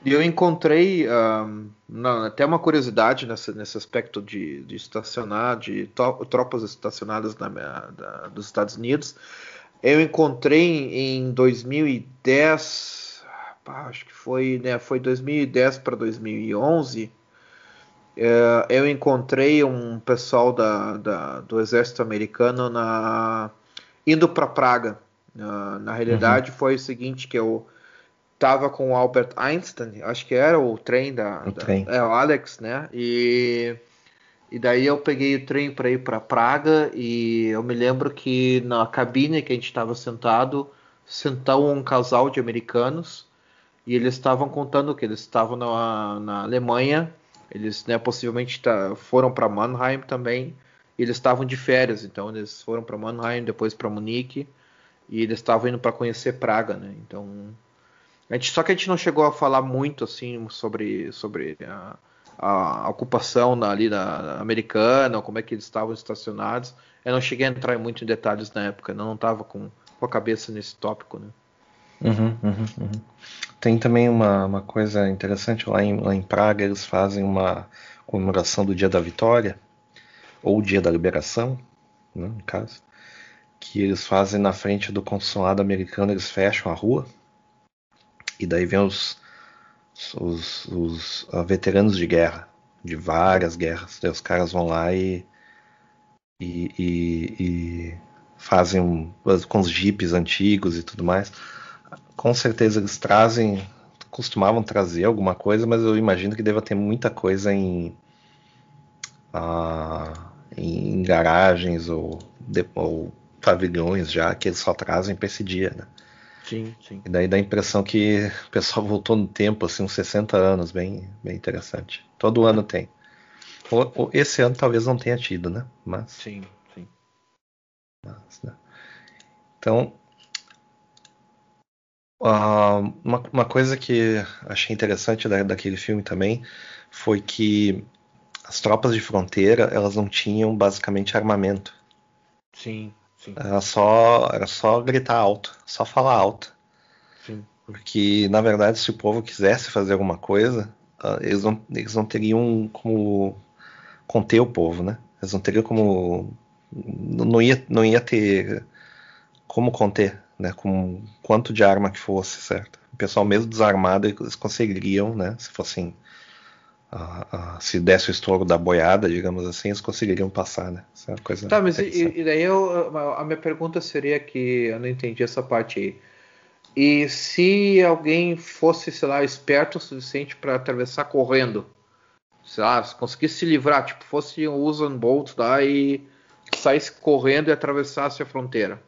E eu encontrei um, não, até uma curiosidade nessa, nesse aspecto de, de estacionar, de tropas estacionadas na, da, dos Estados Unidos. Eu encontrei em 2010 acho que foi, né, foi 2010 para 2011, é, eu encontrei um pessoal da, da, do exército americano na, indo para Praga. Uh, na realidade, uhum. foi o seguinte que eu tava com o Albert Einstein, acho que era o trem da, o da trem. é o Alex, né? E e daí eu peguei o trem para ir para Praga e eu me lembro que na cabine que a gente estava sentado, sentou um casal de americanos e eles estavam contando que eles estavam na, na Alemanha, eles né, possivelmente tá, foram para Mannheim também, eles estavam de férias, então eles foram para Mannheim, depois para Munique, e eles estavam indo para conhecer Praga, né? Então, a gente, só que a gente não chegou a falar muito assim sobre, sobre a, a ocupação na, ali na americana, como é que eles estavam estacionados. Eu não cheguei a entrar muito em detalhes na época, não estava com, com a cabeça nesse tópico, né? Uhum, uhum, uhum. Tem também uma, uma coisa interessante lá em, lá em Praga, eles fazem uma comemoração do Dia da Vitória, ou Dia da Liberação, né, no caso, que eles fazem na frente do consulado americano, eles fecham a rua, e daí vem os, os, os uh, veteranos de guerra, de várias guerras, daí os caras vão lá e, e, e, e fazem um, com os jipes antigos e tudo mais com certeza eles trazem, costumavam trazer alguma coisa, mas eu imagino que deva ter muita coisa em, uh, em garagens ou, ou, pavilhões já que eles só trazem para esse dia, né? Sim, sim. E daí dá a impressão que o pessoal voltou no tempo, assim, uns 60 anos, bem, bem interessante. Todo ano tem. esse ano talvez não tenha tido, né? Mas. Sim, sim. Mas, né? Então, Uh, uma, uma, coisa que achei interessante da, daquele filme também foi que as tropas de fronteira elas não tinham basicamente armamento. Sim, sim. Era só, era só gritar alto, só falar alto. Sim. Porque, na verdade, se o povo quisesse fazer alguma coisa, uh, eles, não, eles não teriam como conter o povo, né? Eles não teriam como. Não ia, não ia ter como conter né, com quanto de arma que fosse, certo? O pessoal mesmo desarmado eles conseguiriam, né, se fossem uh, uh, se desse o estouro da boiada, digamos assim, eles conseguiriam passar, né? Essa é coisa tá, mas e, e, daí eu, a minha pergunta seria que eu não entendi essa parte aí. E se alguém fosse, sei lá, esperto o suficiente para atravessar correndo, sei lá, conseguisse se livrar, tipo, fosse um Usain Bolt lá e saísse correndo e atravessasse a fronteira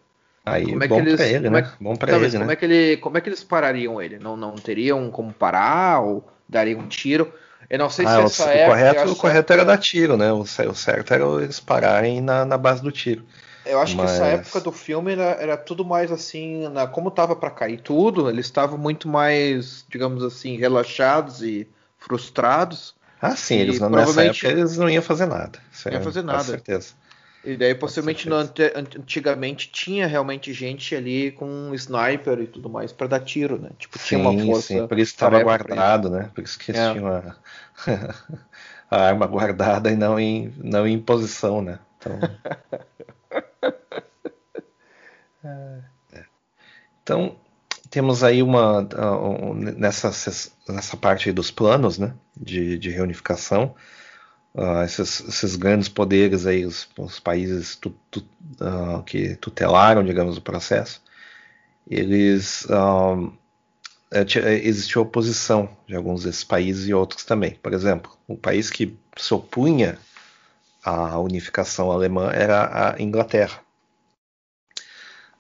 Aí, como é bom que eles, pra ele, né? É, bom pra não, ele, como né? É que ele, como é que eles parariam ele? Não, não teriam como parar ou dariam um tiro? Eu não sei ah, se o, essa o época... Correto, o correto era dar tiro, né? O, certo era eles pararem na, na base do tiro. Eu acho Mas... que essa época do filme era, era tudo mais assim, na, como tava para cair tudo, eles estavam muito mais, digamos assim, relaxados e frustrados. Ah, sim, eles não, nessa época eles não iam fazer nada. Não iam fazer nada. Com certeza. E daí, possivelmente, no, antigamente tinha realmente gente ali com um sniper e tudo mais para dar tiro, né? Tipo, sim, tinha uma força. Sim, por isso estava guardado, né? Por isso que eles é. tinham a, a, arma guardada e não em, não em posição, né? Então, é. então temos aí uma. Uh, nessa, nessa parte dos planos, né? De, de reunificação uh, esses, esses, grandes poderes aí, os, os países tu, tu, uh, que tutelaram, digamos, o processo, eles uh, existiu oposição de alguns desses países e outros também. Por exemplo, o país que se opunha à unificação alemã era a Inglaterra.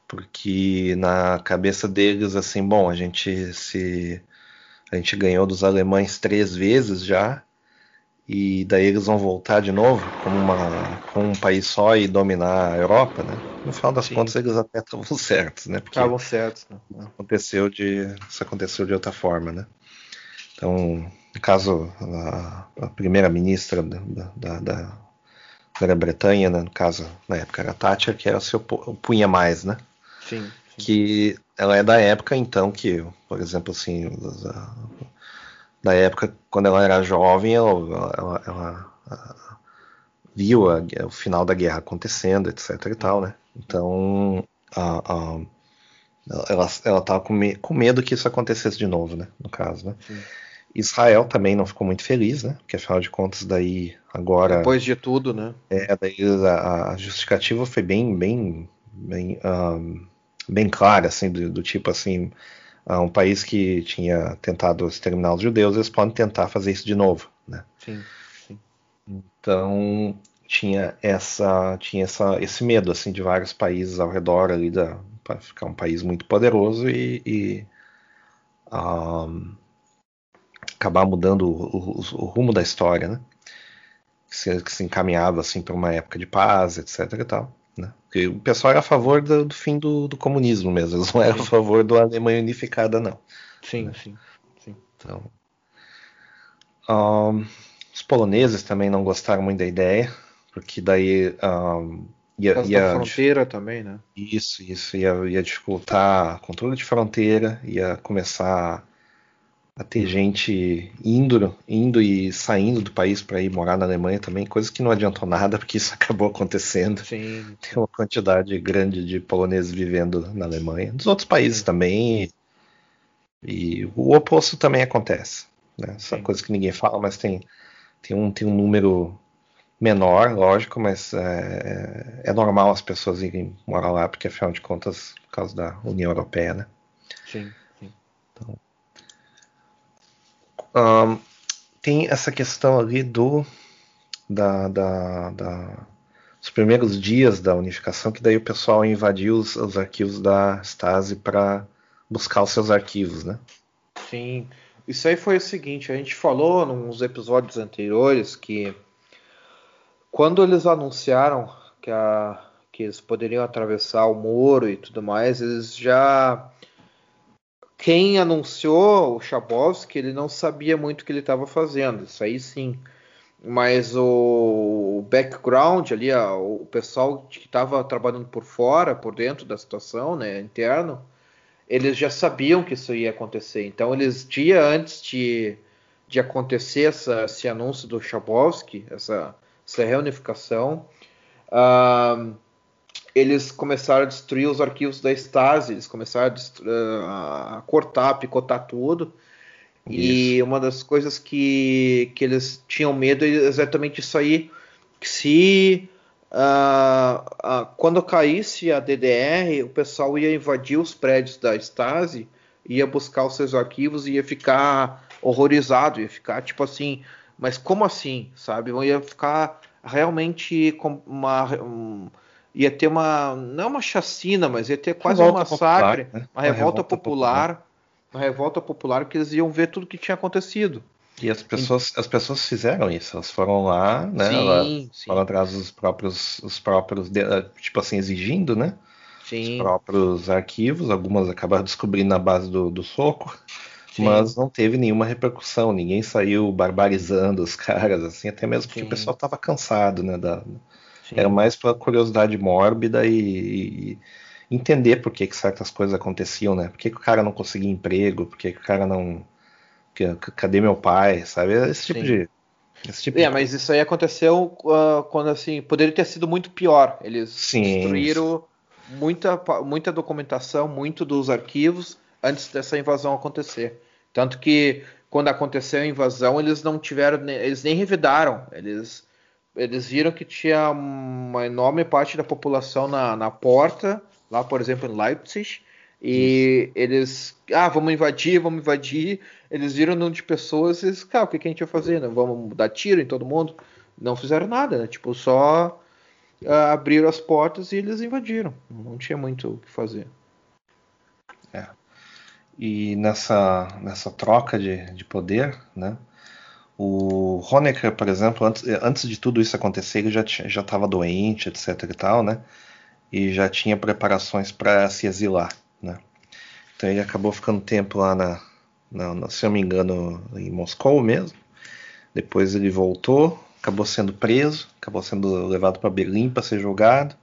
Porque na cabeça deles, assim, bom, a gente se a gente ganhou dos alemães três vezes já, e daí eles vão voltar de novo como, uma, como um país só e dominar a Europa, né? No final das Sim. contas eles até estavam certos, né? Porque estavam certos. Né? Aconteceu de, isso aconteceu de outra forma, né? Então, no caso, a, a primeira-ministra da, da, da Grã-Bretanha, né? no caso, na época era Thatcher, que era se opunha mais, né? Sim, sim. Que ela é da época, então, que, por exemplo, assim, da época, quando ela era jovem, ela, ela, ela, ela viu a, o final da guerra acontecendo, etc e tal, né? Então, a, a, ela, ela tava com, me, com, medo que isso acontecesse de novo, né? No caso, né? Sim. Israel também não ficou muito feliz, né? Porque afinal de contas, daí agora. Depois de tudo, né? É, daí a, a justificativa foi bem, bem, bem, um, bem clara, assim, do, do tipo assim um país que tinha tentado exterminar os judeus, eles podem tentar fazer isso de novo, né? Sim, sim. Então tinha essa tinha essa, esse medo assim de vários países ao redor ali da para ficar um país muito poderoso e, e um, acabar mudando o, o, o, rumo da história, né? Que se, que se encaminhava assim para uma época de paz, etc. E tal. Né? Porque o pessoal era a favor do, do fim do, do, comunismo mesmo, eles não eram a favor da Alemanha unificada, não. Sim, né? sim, sim. Então, um, os poloneses também não gostaram muito da ideia, porque daí um, Ia, Por ia fronteira também, né? Isso, isso. Ia, ia dificultar controle de fronteira, ia começar a ter gente indo, indo e saindo do país para ir morar na Alemanha também, coisa que não adiantou nada, porque isso acabou acontecendo. Sim. Tem uma quantidade grande de poloneses vivendo na Alemanha, dos outros países também. E, e o oposto também acontece. Né? Essa Sim. coisa que ninguém fala, mas tem, tem, um, tem um número menor, lógico, mas é, é normal as pessoas irem morar lá, porque afinal de contas, por causa da União Europeia, né? Sim. sim. Ahn, tem essa questão ali do da, da, da- dos primeiros dias da unificação, que daí o pessoal invadiu os, os arquivos da Stasi para buscar os seus arquivos, né? Sim. Isso aí foi o seguinte, a gente falou nos episódios anteriores que quando eles anunciaram que, a, que eles poderiam atravessar o muro e tudo mais, eles já quem anunciou o Chabovski, ele não sabia muito o que ele estava fazendo, isso aí sim. Mas o background ali, o pessoal que estava trabalhando por fora, por dentro da situação, né, interno, eles já sabiam que isso ia acontecer. Então, eles, dia antes de, de acontecer essa, esse anúncio do Chabovski, essa, essa reunificação, ah, eles começaram a destruir os arquivos da Stasi, eles começaram a, a cortar, a picotar tudo. E uma das coisas que, que eles tinham medo é exatamente isso aí, que se ah, ah, quando caísse a DDR, o pessoal ia invadir os prédios da Stasi, ia buscar os seus arquivos e ia ficar horrorizado, ia ficar tipo assim, mas como assim, sabe? Ia ficar realmente com uma um, ia ter uma não uma chacina, mas ia ter quase um Revolta massacre, popular, né? uma revolta popular, uma revolta popular que eles iam ver tudo que tinha acontecido. E as pessoas, as pessoas fizeram isso, elas foram lá, né? Sim, elas sim. foram atrás dos próprios, os próprios, eh, tipo assim, exigindo, né? Os Sim, próprios arquivos, algumas acabaram descobrindo na base do, do soco, sim. mas não teve nenhuma repercussão, ninguém saiu barbarizando os caras, assim, até mesmo porque Sim. o pessoal estava cansado, né? da- sim. era mais pela curiosidade mórbida e, e entender por que, que certas coisas aconteciam, né? Por que, que o cara não conseguia emprego, por que, que o cara não. cadê meu pai, sabe? Esse tipo Sim. de. Esse tipo É, de mas isso aí aconteceu ah, quando assim, poderia ter sido muito pior. Eles Sim. destruíram muita, muita documentação, muito dos arquivos antes dessa invasão acontecer. Tanto que quando aconteceu a invasão, eles não tiveram, eles nem revidaram. Eles, eles viram que tinha uma enorme parte da população na, na porta, lá por exemplo em Leipzig, e eles, ah, vamos invadir, vamos invadir. Eles viram um número de pessoas e eles, cara, o que, que a gente vai fazer? Né? Vamos dar tiro em todo mundo? Não fizeram nada, né? Tipo, só ah, abriram as portas e eles invadiram. Não tinha muito o que fazer. E nessa, nessa troca de, de poder, né? O Honecker, por exemplo, antes, antes de tudo isso acontecer, ele já estava doente, etc e tal, né? E já tinha preparações para se exilar, né? Então ele acabou ficando tempo lá na, na- se eu me engano, em Moscou mesmo. Depois ele voltou, acabou sendo preso, acabou sendo levado para Berlim para ser julgado.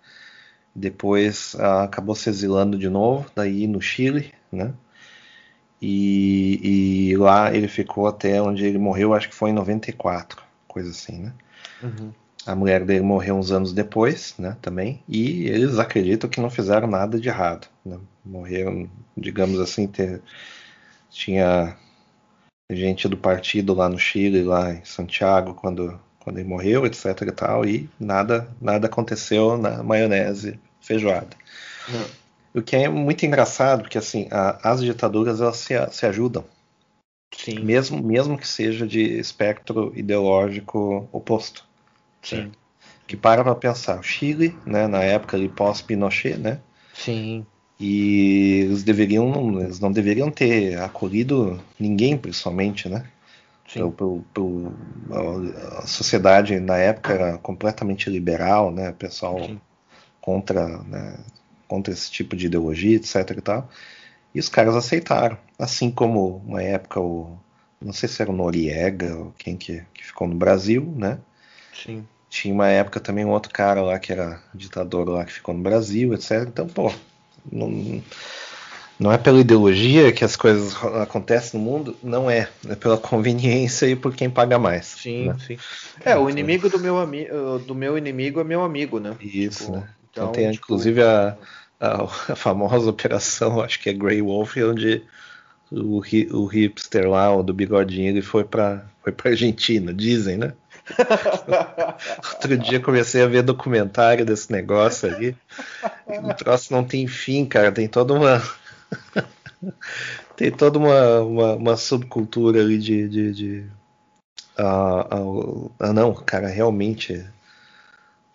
Depois ah, acabou se exilando de novo, daí no Chile, né? E, e lá ele ficou até onde ele morreu, acho que foi em 94, coisa assim, né? A mulher dele morreu uns anos depois, né, também, e eles acreditam que não fizeram nada de errado, né? Morreram, digamos assim, ter, tinha gente do partido lá no Chile, lá em Santiago, quando, quando ele morreu, etc e tal, e nada, nada aconteceu na maionese feijoada. O que é muito engraçado, porque assim, a- as ditaduras elas se, se ajudam, Sim, mesmo, mesmo que seja de espectro ideológico oposto. sim, Que para para pensar, o Chile, né, na época ali pós-Pinochet, né, sim, e eles deveriam, eles não deveriam ter acolhido ninguém, principalmente, né? sim, Pelo- pelo- a sociedade na época era completamente liberal, né? Pessoal Sim. contra, né, contra esse tipo de ideologia, etc e tal. E os caras aceitaram. Assim como uma época o não sei se era o Noriega ou quem que, que ficou no Brasil, né? sim, tinha uma época também um outro cara lá que era ditador lá que ficou no Brasil, etc. Então, pô, não, não é pela ideologia que as coisas acontecem no mundo, não é. É pela conveniência e por quem paga mais. Sim, né? sim. É, o inimigo do meu, ami do meu inimigo é meu amigo, né? Isso, Tipo, né? Então, então, tem tipo- inclusive a, a, a famosa operação, acho que é Grey Wolf, onde o, o hipster lá, o do bigodinho, ele foi pra, foi pra Argentina, dizem, né? Outro dia comecei a ver documentário desse negócio ali. O troço não tem fim, cara. Tem toda uma. tem toda uma, uma, uma subcultura ali de. de, de- Ah, ah, ah, não, cara, realmente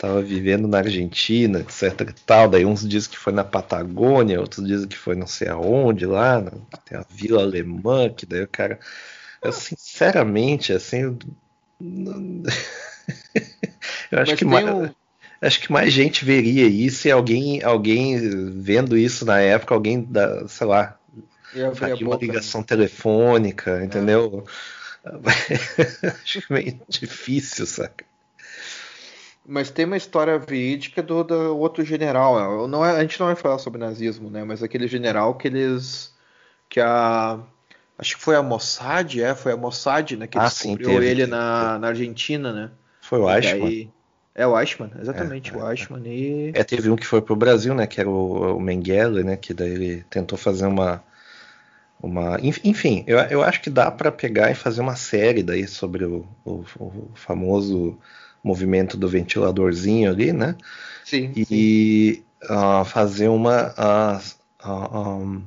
tava vivendo na Argentina, etc e tal. Daí uns dizem que foi na Patagônia, outros dizem que foi não sei aonde lá, né? tem a Vila Alemã, que daí o cara. Eu, sinceramente, assim. eu acho Mas que mais, um- acho que mais gente veria isso e alguém, alguém vendo isso na época, alguém da, sei lá, faria uma boca, né? ligação telefônica, entendeu? acho que meio difícil, saca? Mas tem uma história verídica do, do outro general. né? Não é, a gente não vai falar sobre nazismo, né? Mas aquele general que eles. Que a. Acho que foi a Mossad, é? Foi a Mossad, né? Que Ah, sim, descobriu teve, ele na, na Argentina, né? Foi o Eichmann. daí- É o Eichmann, exatamente, É, o Eichmann. E... É, teve um que foi pro Brasil, né? Que era o, o Mengele, né? Que daí ele tentou fazer uma. uma enf- enfim, eu, eu acho que dá para pegar e fazer uma série daí sobre o, o- o famoso movimento do ventiladorzinho ali, né? Sim, sim. E ah, fazer uma. ah, um,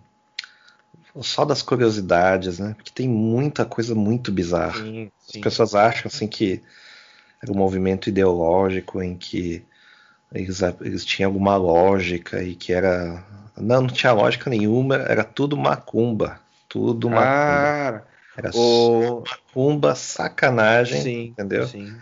só das curiosidades, né? Porque tem muita coisa muito bizarra. sim, As sim. pessoas acham assim que era um movimento ideológico em que eles, eles tinham alguma lógica e que era. Não, não tinha lógica nenhuma, era tudo macumba. Tudo macumba. Cara, Era só o... macumba, sacanagem, Sim, entendeu? sim.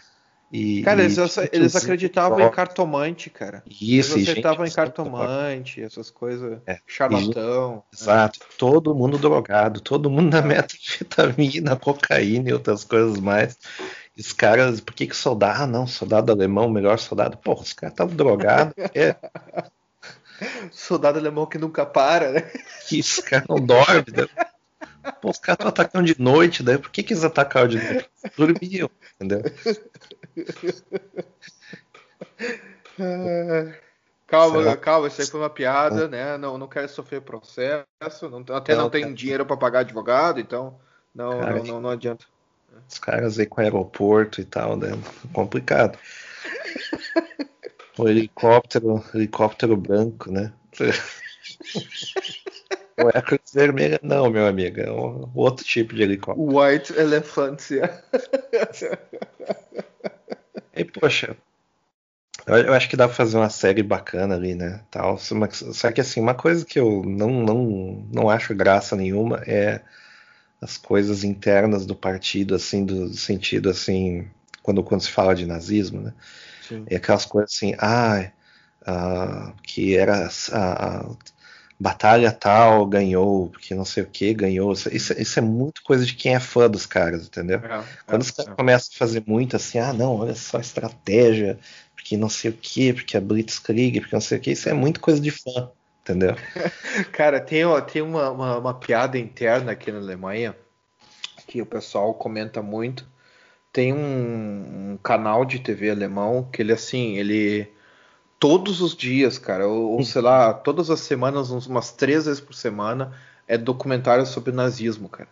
E, Cara, e eles, eles ritualzinho acreditavam só- em cartomante, cara. Isso, e Eles acreditavam em só- cartomante, essas coisas. É, Charlatão. Exato, todo mundo drogado, todo mundo na metanfetamina, cocaína e outras coisas mais. E os caras, por que que soldado? Ah, não, soldado alemão, melhor soldado. Porra, os caras estavam drogados. É, Soldado alemão que nunca para, né? que os caras não dormem. Né? Pô, os caras estão atacando de noite, daí por que que eles atacaram de noite? Dormiam, entendeu? Calma, Será? calma, isso aí foi uma piada, né? Não, não quero sofrer processo, não- até não, Não, tem dinheiro para pagar advogado, então não, Cara, não, não, não adianta. Os caras aí com aeroporto e tal, né? Complicado. O helicóptero, helicóptero branco, né? Não é a cruz vermelha, não, meu amigo. É um outro tipo de helicóptero. White Elefantia. E, poxa, eu, acho que dá pra fazer uma série bacana ali, né? Tal. Só que assim, uma coisa que eu não, não, não acho graça nenhuma é as coisas internas do partido, assim, do sentido assim, quando, quando se fala de nazismo, né? Sim. E aquelas coisas assim, ah, ah, que era a, a batalha tal ganhou, porque não sei o que ganhou. Isso, isso é muito coisa de quem é fã dos caras, entendeu? Quando os caras começam a fazer muito assim, ah, não, olha só a estratégia, porque não sei o que, porque a Blitzkrieg, porque não sei o que, isso é muito coisa de fã, entendeu? Cara, tem, ó, tem uma, uma, uma piada interna aqui na Alemanha que o pessoal comenta muito. Tem um, um canal de TV alemão que ele assim, ele todos os dias, cara, ou, ou sei lá, todas as semanas, uns- umas três vezes por semana, é documentário sobre nazismo, cara.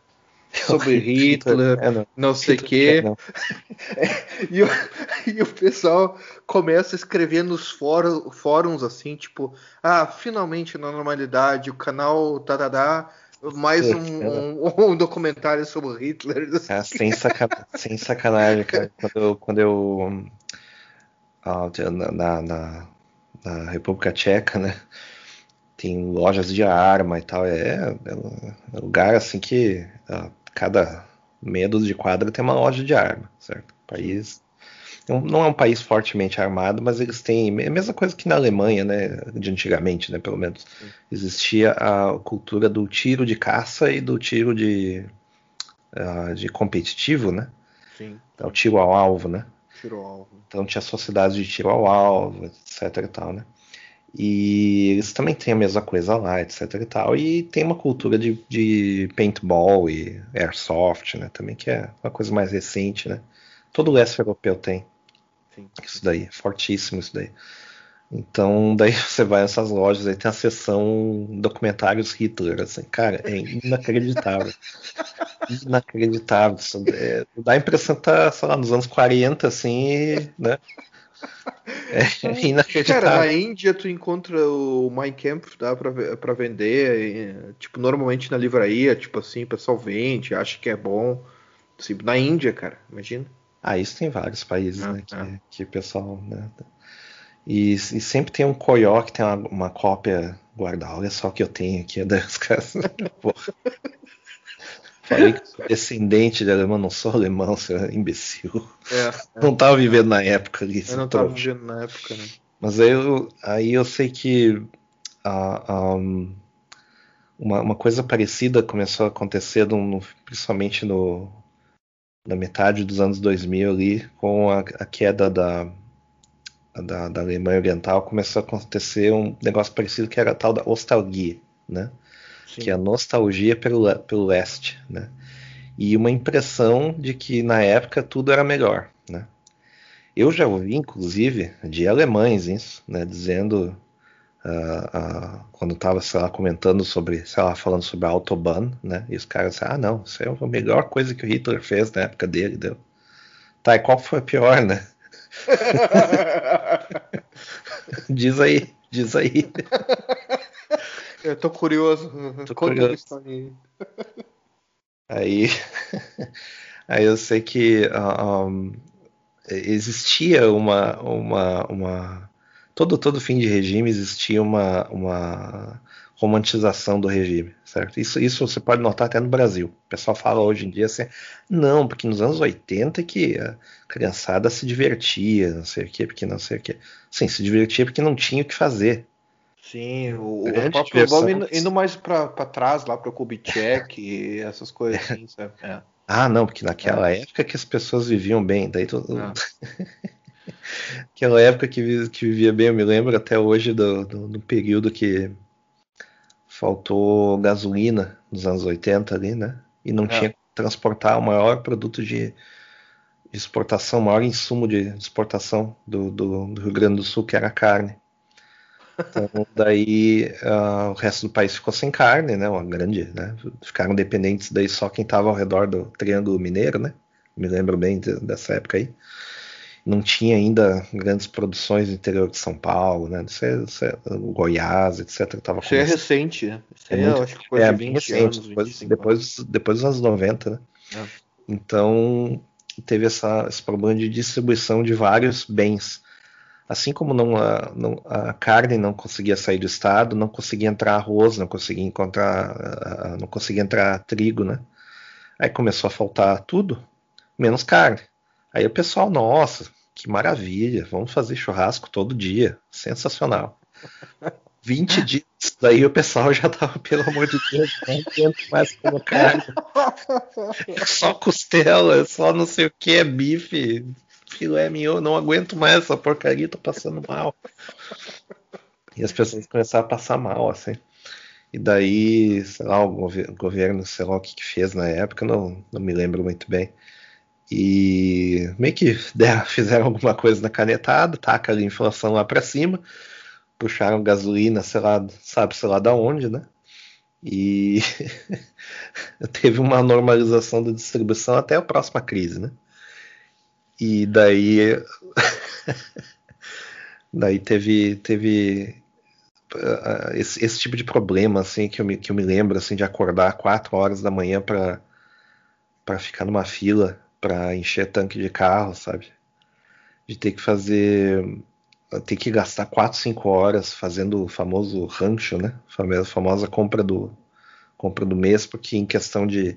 Sobre Hitler, É, não. não sei o quê. não. E o, e o pessoal começa a escrever nos fórum- fóruns assim, tipo, ah, finalmente na normalidade, o canal Tadadá, mais um, um- um documentário sobre Hitler. Ah, sem, sacana- sem sacanagem, cara. Quando eu, quando eu ah, na, na, na- República Tcheca, né? Tem lojas de arma e tal. É, é um lugar assim que ah, cada dúzia de quadra tem uma loja de arma, certo? País não, é um país fortemente armado, mas eles têm é a mesma coisa que na Alemanha, né? De antigamente, né? Pelo menos existia a cultura do tiro de caça e do tiro de ah, de competitivo, né? Sim, É o tiro ao alvo, né? Tiro ao alvo. Então tinha sociedades de tiro ao alvo, etc e tal, né? E eles também têm a mesma coisa lá, etc e tal. E tem uma cultura de, de paintball e airsoft, né? Também que é uma coisa mais recente, né? Todo o leste europeu tem Sim. isso daí, fortíssimo isso daí. Então, daí você vai nessas lojas, aí tem a seção documentários Hitler, assim, cara, é inacreditável. inacreditável. É, dá a impressão que tá, sei lá, nos anos 40, assim, né? É inacreditável. Cara, na Índia tu encontra o Mein Kampf, dá pra, pra vender, e, tipo, normalmente na livraria, tipo assim, o pessoal vende, acha que é bom. Assim, na Índia, cara, imagina. Ah, isso tem vários países, Ah, né? Que, ah. que o pessoal. Né? E, e sempre tem um coió que tem uma, uma cópia guardada. Olha só o que eu tenho aqui. Os caras. Porra. Falei que sou descendente de alemão, não sou alemão, seu imbecil. É, Não tava vivendo na época ali. eu não tava trouxa. vivendo na época, né? Mas aí eu, aí eu sei que um, uma, uma coisa parecida começou a acontecer, no- principalmente no, na metade dos anos 2000 ali, com a, a queda da, da, da Alemanha Oriental, começou a acontecer um negócio parecido que era a tal da nostalgia, né? que é a nostalgia pelo, pelo leste, né? E uma impressão de que na época tudo era melhor, né? Eu já ouvi, inclusive, de alemães isso, né? Dizendo ah, ah, quando estava, sei lá, comentando sobre, sei lá, falando sobre a Autobahn, né? E os caras ah, não, isso é a melhor coisa que o Hitler fez na época dele, deu. Tá, e qual foi a pior, né? Diz aí, diz aí. Eu tô curioso. Tô Conta curioso. aí. Aí, aí eu sei que ah, um, existia uma, uma, uma todo todo fim de regime existia uma, uma romantização do regime, certo? Isso, isso você pode notar até no Brasil. O pessoal fala hoje em dia assim, não, porque nos anos 80 que a criançada se divertia, não sei o quê, porque não sei o quê. Sim, se divertia porque não tinha o que fazer. Sim, o, o próprio indo, indo mais pra, pra trás, lá pro Kubitschek e essas coisas assim, sabe? É. Ah, não, porque naquela época que as pessoas viviam bem, daí tu... Ah. Aquela época que, que vivia bem, eu me lembro até hoje do, do, do período que faltou gasolina nos anos 80 ali, né? E não É. tinha que transportar o maior produto de, de exportação, o maior insumo de exportação do, do, do Rio Grande do Sul, que era a carne. Então, daí ah, o resto do país ficou sem carne, né? Uma grande, né? Ficaram dependentes daí só quem estava ao redor do Triângulo Mineiro, né? Me lembro bem de- dessa época aí. Não tinha ainda grandes produções no interior de São Paulo, né? Isso é, isso é- Goiás, etc. Tava Isso é recente, né? Isso É aí muito- acho que coisa É, de bem 20 recente, anos, depois, 25 depois, depois dos anos 90, né? É. Então, teve essa, esse problema de distribuição de vários bens. Assim como não, a, não- a carne não conseguia sair do estado, não conseguia entrar arroz, não conseguia encontrar, ah, não conseguia entrar trigo, né? Aí começou a faltar tudo, menos carne. Aí o pessoal, nossa, que maravilha, vamos fazer churrasco todo dia, sensacional. 20 dias, daí o pessoal já tava, pelo amor de Deus, não aguento mais comer carne. É só costela, é só não sei o que, é bife, filé mignon, não aguento mais essa porcaria, tô passando mal. E as pessoas começaram a passar mal, assim. E daí, sei lá, o gover- governo, sei lá o que que fez na época, não, não me lembro muito bem. E meio que deram- fizeram alguma coisa na canetada, taca a inflação lá pra cima, puxaram gasolina, sei lá, sabe, sei lá da onde, né? E teve uma normalização da distribuição até a próxima crise, né? E daí daí teve teve ah, esse, esse tipo de problema assim que eu me, que eu me lembro assim de acordar 4 horas da manhã para para ficar numa fila para encher tanque de carro, sabe? De ter que fazer ter que gastar 4, 5 horas fazendo o famoso rancho, né? A famosa compra do compra do mês, porque em questão de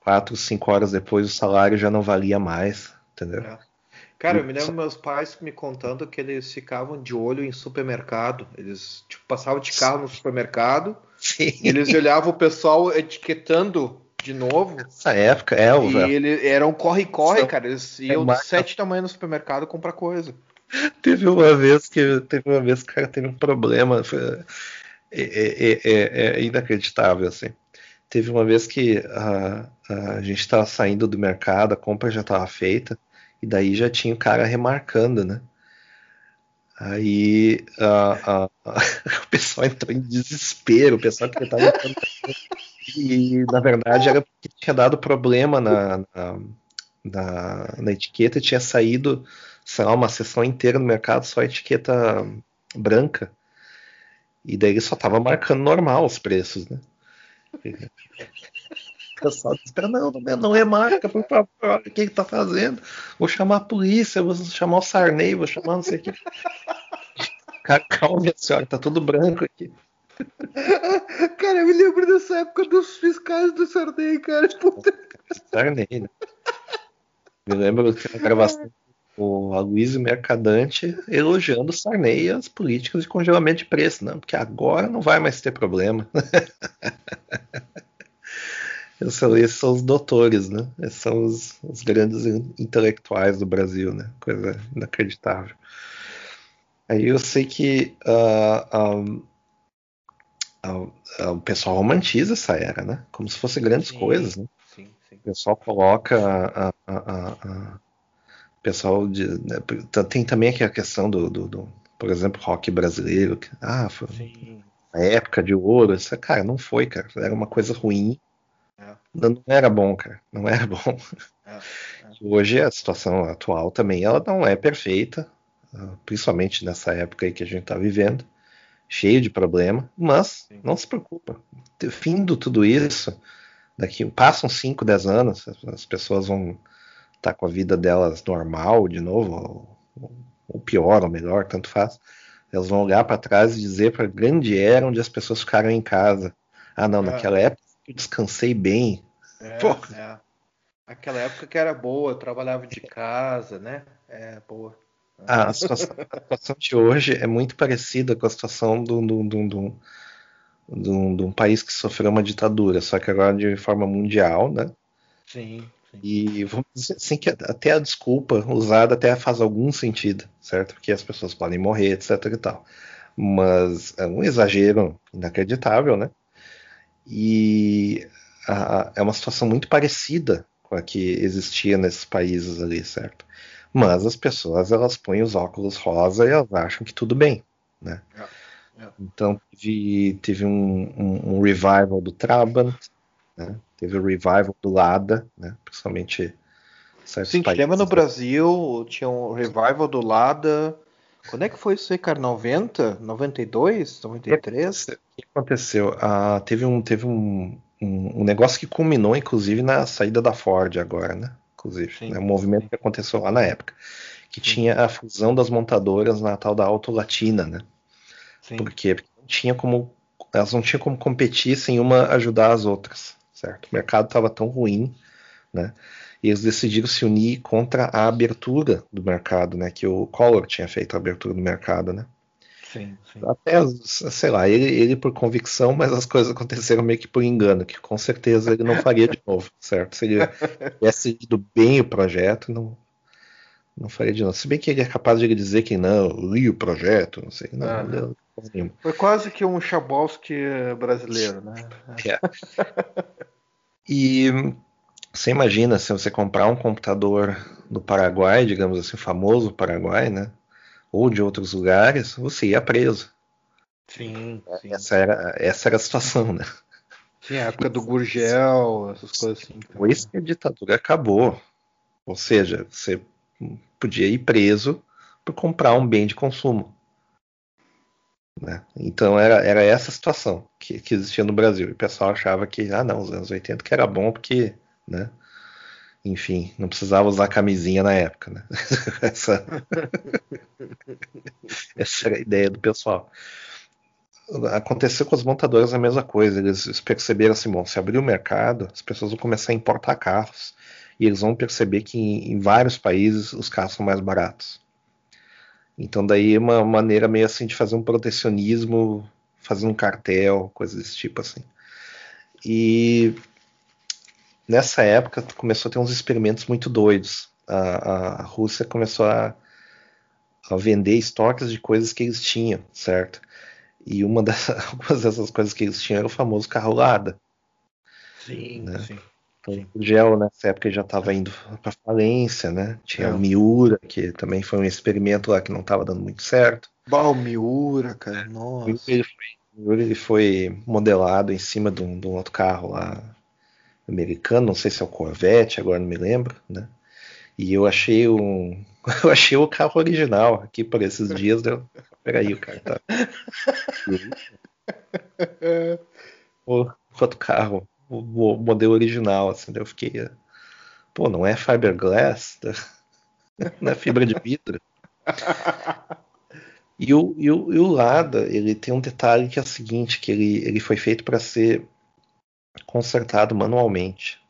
4, 5 horas depois o salário já não valia mais, entendeu? É. Cara, eu me lembro meus pais me contando que eles ficavam de olho em supermercado. Eles tipo, passavam de carro no supermercado Sim. e eles olhavam o pessoal etiquetando de novo. Essa época, é, o E ele era um corre-corre, cara. Eles iam de marca- sete da manhã no supermercado comprar coisa. Teve uma vez que teve uma vez que o cara teve um problema. foi- é, é- é- é- é inacreditável, assim. Teve uma vez que a, a gente estava saindo do mercado, a compra já estava feita, e daí já tinha o cara remarcando, né? Aí a- a- a- o pessoal entrou em desespero, o pessoal que estava e na verdade era porque tinha dado problema na, na, na, na etiqueta, tinha saído sei lá, uma sessão inteira no mercado só etiqueta branca. E daí ele só tava marcando normal os preços, né? O pessoal disse, não, não, não remarca, por favor, olha o que ele tá fazendo. Vou chamar a polícia, vou chamar o Sarney, vou chamar não sei o que. Calma, minha senhora, tá tudo branco aqui. Cara, eu me lembro dessa época dos fiscais do Sarney, cara. Puta. Sarney, né? Me lembro que na gravação o Aloysio Mercadante elogiando o Sarney e as políticas de congelamento de preço, não, porque agora não vai mais ter problema. Esses são, os doutores, né? Esses são os, os grandes intelectuais do Brasil, né? Coisa inacreditável. Aí eu sei que ah, ah, ah, ah, o pessoal romantiza essa era, né? Como se fosse grandes Sim. coisas, né? Sim, sim. O pessoal coloca a, a- a- a- pessoal de, né, tem também aqui a questão do, do- do, por exemplo, rock brasileiro. que, ah, foi Sim. a época de ouro. Isso, cara, não foi, cara. Era uma coisa ruim. É. Não, não era bom, cara. Não era bom. É, Hoje a situação atual também ela não é perfeita, ah, principalmente nessa época aí que a gente está vivendo, cheio de problema. Mas Sim. não se preocupa. Findo tudo isso, daqui passam 5, 10 anos, as- as pessoas vão estar com a vida delas normal de novo, ou, ou pior, ou melhor, tanto faz. Elas vão olhar para trás e dizer para grande era onde as pessoas ficaram em casa. Ah, não, É. naquela época eu descansei bem. É, Pô. é. Aquela época que era boa, eu trabalhava de casa, né? É, boa. A situação, a situação de hoje é muito parecida com a situação do- do- do- do- de um país que sofreu uma ditadura, só que agora de forma mundial, né? Sim, sim. E vamos dizer assim que até a desculpa usada até faz algum sentido, certo? Porque as pessoas podem morrer, etc e tal. Mas é um exagero inacreditável, né? E a- é uma situação muito parecida com a que existia nesses países ali, certo? Mas as pessoas elas põem os óculos rosa e elas acham que tudo bem, né? É, é. Então teve, teve um, um- um revival do Trabant, né? Teve o revival do Lada, né? Principalmente certos Sim, países. lembra no Brasil, tinha um revival do Lada. Quando é que foi isso aí, cara? 90? 92? 93? O que aconteceu? Ah, teve um, teve um, um, um negócio que culminou, inclusive, na saída da Ford agora, né? Inclusive, Sim, né? Um movimento sim. que aconteceu lá na época. Que tinha a fusão das montadoras na tal da Auto Latina, né? Sim. Por quê? Porque não tinha como, elas não tinham como competir sem uma ajudar as outras, certo? O mercado estava tão ruim, né? E eles decidiram se unir contra a abertura do mercado, né? Que o Collor tinha feito a abertura do mercado, né? Sim, sim. Até, sei lá, ele, ele por convicção, mas as coisas aconteceram meio que por engano, que com certeza ele não faria de novo, certo? Se ele tivesse ido bem o projeto, não, não faria de novo. Se bem que ele é capaz de dizer que não, eu li o projeto, não sei, não, Ah, não. Foi quase que um Chabowski brasileiro, né? É. E você imagina se você comprar um computador do Paraguai, digamos assim, famoso Paraguai, né? Ou de outros lugares, você ia preso. Sim, sim. Essa era, essa era a situação, né? Sim, a época do Gurgel, essas coisas assim. Depois que a ditadura acabou. Ou seja, você podia ir preso por comprar um bem de consumo. né? Então era, era essa situação que, que existia no Brasil. E o pessoal achava que, ah não, os anos 80 que era bom porque, né? Enfim, não precisava usar camisinha na época, né? essa, essa era a ideia do pessoal. Aconteceu com as montadoras a mesma coisa. Eles perceberam assim, bom, se abrir o mercado, as pessoas vão começar a importar carros. E eles vão perceber que em, em vários países os carros são mais baratos. Então daí é uma maneira meio assim de fazer um protecionismo, fazer um cartel, coisa desse tipo assim. E nessa época começou a ter uns experimentos muito doidos. A, a Rússia começou a, a, vender estoques de coisas que eles tinham, certo? E uma das, algumas dessas coisas que eles tinham era o famoso carro Lada. Sim, né? sim. Então, o Gel nessa época já estava indo para falência, né? Tinha é. o Miura, que também foi um experimento lá que não estava dando muito certo. Bah, o Miura, cara, nossa. Ele foi, ele foi modelado em cima de um, de um outro carro lá americano, não sei se é o Corvette, agora não me lembro, né? E eu achei um, eu achei o carro original aqui por esses dias, deu, peraí, o cara tá. o outro carro, o, o, modelo original, assim, eu fiquei, pô, não é fiberglass, não é fibra de vidro. E o, e o, e o Lada, ele tem um detalhe que é o seguinte, que ele, ele foi feito para ser consertado manualmente,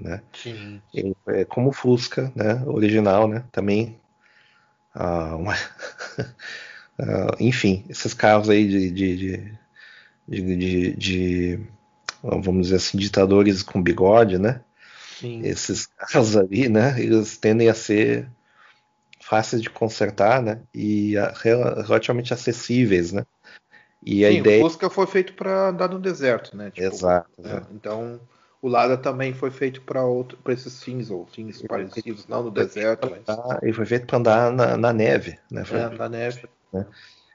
né? Sim. É como o Fusca, né? Original, né? Também, ah, uma... ah, enfim, esses carros aí de, de, de, de, de, vamos dizer assim, ditadores com bigode, né? Sim. Esses carros ali, né? Eles tendem a ser fáceis de consertar, né? E a, relativamente acessíveis, né? E Sim, a ideia... o Fusca foi feito para andar no deserto, né? Tipo, exato, né? Então, o Lada também foi feito para para esses fins ou fins parecidos, não no deserto. Mas... Ele foi feito para andar na, na, neve, né? Foi é, na neve. Né?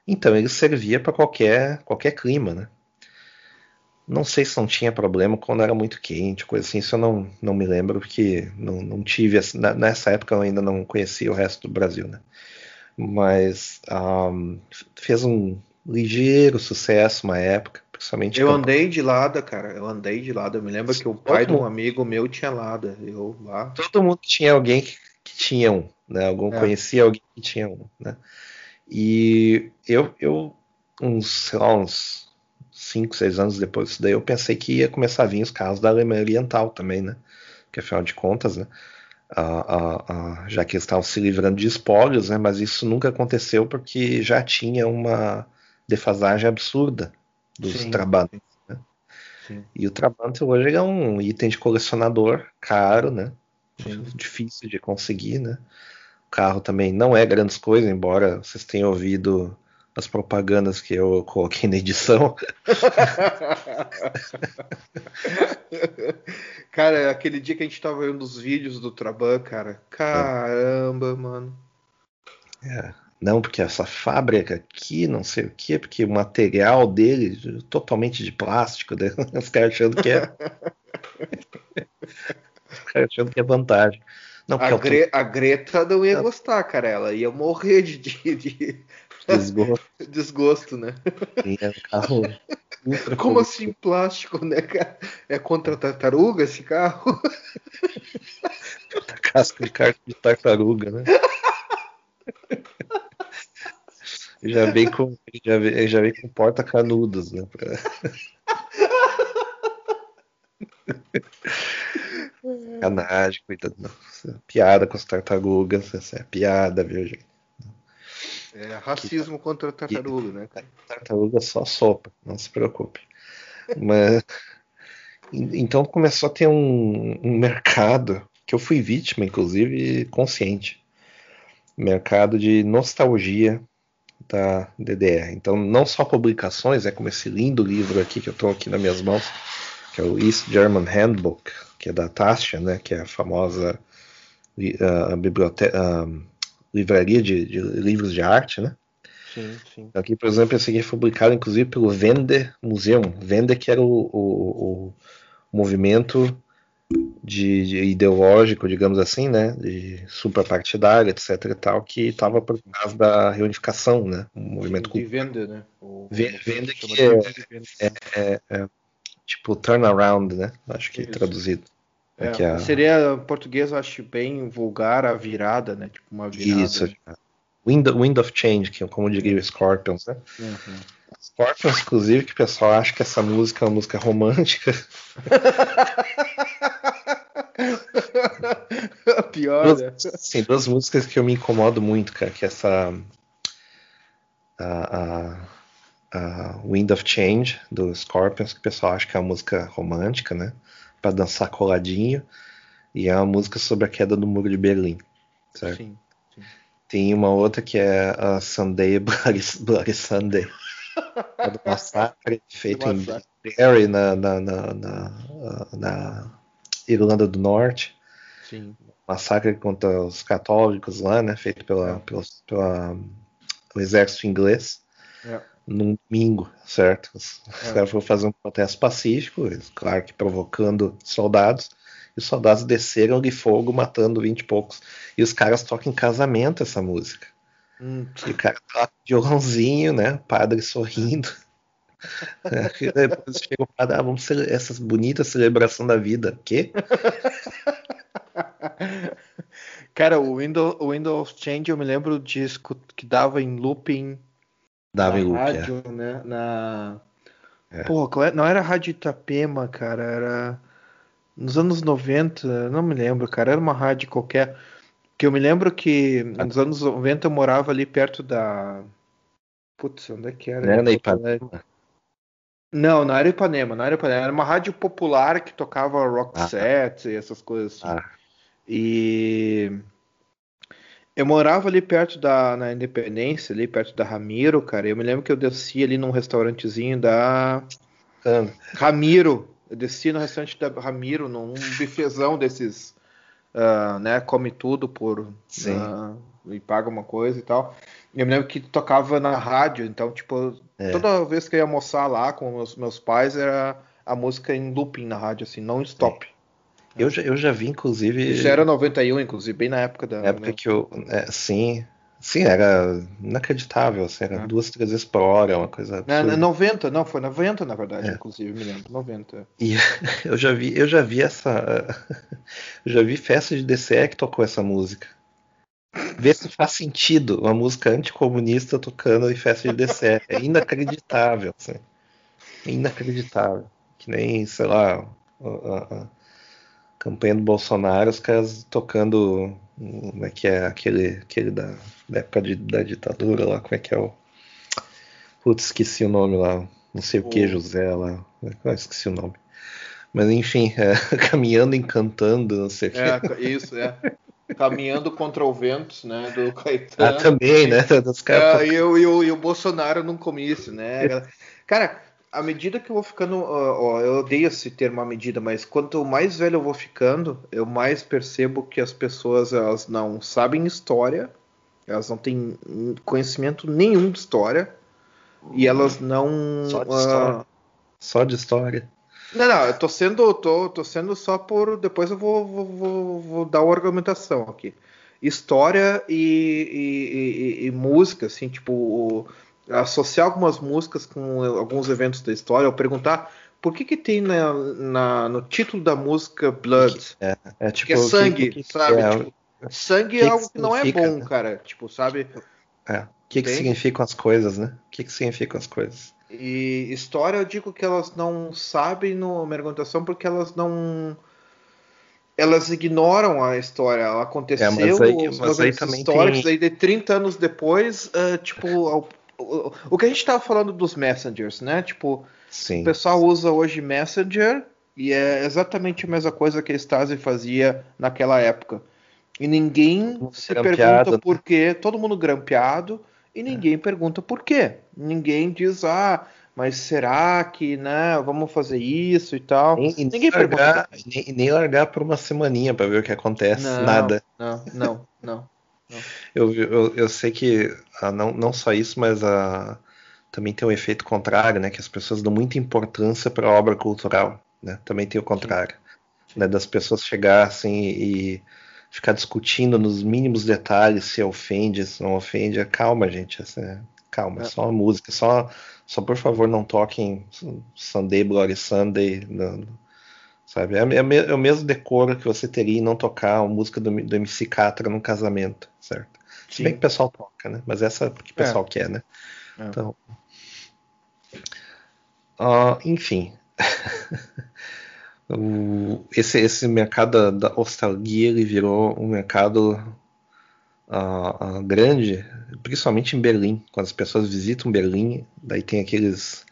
Então, ele servia para qualquer, qualquer clima, né? Não sei se não tinha problema quando era muito quente, coisa assim, isso eu não, não me lembro, porque não, não tive. Nessa época eu ainda não conhecia o resto do Brasil, né? Mas um, fez um, ligeiro sucesso uma época, principalmente. Eu andei de lada, cara. Eu andei de lada. Eu me lembro que o pai de um amigo meu tinha lada. Eu lá. Todo mundo tinha alguém que, que tinha um, né? Algum é. conhecia alguém que tinha um, né? E eu, eu uns, sei lá, uns 5, 6 anos depois disso daí, eu pensei que ia começar a vir os carros da Alemanha Oriental também, né? Que afinal de contas, né? já que eles estavam se livrando de espólios, né? Mas isso nunca aconteceu porque já tinha uma defasagem absurda dos sim, Trabantes. Né? E o Trabante hoje é um item de colecionador caro, né? Sim. Difícil de conseguir, né? O carro também não é grandes coisas, embora vocês tenham ouvido as propagandas que eu coloquei na edição. cara, aquele dia que a gente tava vendo os vídeos do Traban, cara, caramba, é. mano. É, não, porque essa fábrica aqui, não sei o que, porque o material dele é totalmente de plástico, né? os caras achando que é. os caras achando que é vantagem. Não, a, Gre a, Greta não ia gostar, cara. Ela ia morrer de, de, de... Desgosto. Desgosto, né? É carro. Como assim plástico, né, cara? É contra tartaruga esse carro? Casca de carro de tartaruga, né? Já vem com, já vem, já vem com porta canudos, né? Pra... Canagem, cuidado. Nossa, piada com as tartarugas, essa é piada, viu, gente? É racismo que, contra a tartaruga, né, cara? Tartaruga só sopa, não se preocupe. Mas então começou a ter um, um mercado que eu fui vítima, inclusive, consciente. Mercado de nostalgia da DDR. Então, não só publicações, é como esse lindo livro aqui que eu estou aqui nas minhas mãos, que é o East German Handbook, que é da Tassia, né, que é a famosa uh, biblioteca, uh, livraria de, de, livros de arte, né? Sim, sim. Aqui, por exemplo, esse aqui é publicado inclusive pelo Vende Museum. Vende que era o, o, o movimento de, de, ideológico, digamos assim, né, de suprapartidário, etc e tal, que estava por causa da reunificação, né, o movimento de venda, né, o, venda que é, é, é, é, tipo turnaround, né, acho que Isso. traduzido. É, é a... Seria em português, eu acho bem vulgar a virada, né, tipo uma virada. Isso. Wind, Wind of Change, que é como diria o Scorpions, né. Uhum. Scorpions, inclusive, que o pessoal acha que essa música é uma música romântica. Pior, duas, né? Sim, duas músicas que eu me incomodo muito, cara, que é essa. A, a, a, Wind of Change, do Scorpions, que o pessoal acha que é uma música romântica, né? para dançar coladinho. E é uma música sobre a queda do muro de Berlim. Certo? Sim, sim. Tem uma outra que é a Sunday Bloody, Bloody Sunday. é do massacre feito em Derry, na, na, na, na, Irlanda do Norte. Sim. Massacre contra os católicos lá, né? Feito pela, é. pela, pela, pelo exército inglês. É. Num domingo, certo? Os é. caras foram fazer um protesto pacífico, claro que provocando soldados os soldados desceram de fogo, matando vinte e poucos. E os caras tocam em casamento essa música. Hum. E o cara toca violãozinho, né? Padre sorrindo. É, depois chega o padre, ah, vamos ser essas bonitas celebração da vida. Quê? Cara, o Windows, o Windows Change eu me lembro do disco que dava em looping. Dava em looping. Rádio, é. né? Na. É. Porra, não era Rádio Itapema, cara, era nos anos 90, não me lembro, cara, era uma rádio qualquer. Que eu me lembro que nos anos 90 eu morava ali perto da. Putz, onde é que era? Não era na Ipanema. Não, não era Ipanema, não era Ipanema. Era uma rádio popular que tocava rock ah, set e essas coisas assim. Ah. E eu morava ali perto da na Independência, ali perto da Ramiro, cara. Eu me lembro que eu descia ali num restaurantezinho da ah. Ramiro, eu desci no restaurante da Ramiro, num bifezão desses, uh, né? Come tudo por. Uh, e paga uma coisa e tal. Eu me lembro que tocava na rádio, então, tipo, é. toda vez que eu ia almoçar lá com os meus pais, era a música em looping na rádio, assim, não stop. É. Eu já, eu já vi, inclusive. Já era 91, inclusive, bem na época da. Na época que eu. É, sim, Sim, era inacreditável, assim, era é. duas, três vezes por hora, uma coisa é, absurda. 90, não, foi 90 na verdade, é. inclusive, me lembro, 90. E eu já vi, eu já vi essa, eu já vi festa de DCE que tocou essa música. Vê se faz sentido uma música anticomunista tocando em festa de DCE, é inacreditável, assim. É inacreditável. Que nem, sei lá, a, a campanha do Bolsonaro, os caras tocando como é que é aquele, aquele da, da época de, da ditadura lá, como é que é o. Putz, esqueci o nome lá. Não sei o, que, José lá. Ah, esqueci o nome. Mas enfim, é, caminhando encantando, não sei o que. É, isso, é. Caminhando contra o vento, né? Do Caetano. Ah, também, né? Dos caras. É, e, o, e, o, e o Bolsonaro num comício, né? Cara, à medida que eu vou ficando, ó, eu odeio esse termo à medida, mas quanto mais velho eu vou ficando, eu mais percebo que as pessoas elas não sabem história, elas não têm conhecimento nenhum de história e elas não só de história. Uh... Só de história. Não, não, eu tô sendo, tô, tô sendo só por. Depois eu vou, vou, vou, vou dar uma argumentação aqui. História e, e, e, e música, assim, tipo. O, associar algumas músicas com alguns eventos da história, ou perguntar por que que tem na, na no título da música Blood? É, é tipo que é sangue, que, que, sabe? É, tipo, sangue é algo que não é bom, né? cara. Tipo, sabe? É. O que, que significam as coisas, né? O que, que significam as coisas? E história, eu digo que elas não sabem no argumentação porque elas não elas ignoram a história. Ela aconteceu, é, mas aí, os mas aí também históricos, tem... aí de 30 anos depois, uh, tipo, o, que a gente estava falando dos messengers, né? Tipo, Sim. o pessoal usa hoje Messenger e é exatamente a mesma coisa que a Stasi fazia naquela época. E ninguém se pergunta por né? quê, todo mundo grampeado, e ninguém é. pergunta por quê. Ninguém diz, ah, mas será que, né, vamos fazer isso e tal. Nem, ninguém largar, pergunta. Nem, nem largar por uma semaninha para ver o que acontece, não, nada. Não, não, não. Eu, eu, eu, sei que ah, não, não só isso, mas ah, também tem o um efeito contrário, né? Que as pessoas dão muita importância para a obra cultural, né? Também tem o contrário, Sim. né? Das pessoas chegar assim e ficar discutindo nos mínimos detalhes se ofende, se não ofende. Calma, gente, assim, calma, é. só uma música, só, só por favor não toquem Sunday Bloody Sunday. No, sabe? É, é, é, o mesmo decoro que você teria em não tocar a música do, do MC Catra num casamento, certo? Sim. Se bem que o pessoal toca, né? Mas essa é que o pessoal é. quer, né? É. Então, uh, enfim, o, esse, esse mercado da, da nostalgia ele virou um mercado uh, uh, grande, principalmente em Berlim. Quando as pessoas visitam Berlim, daí tem aqueles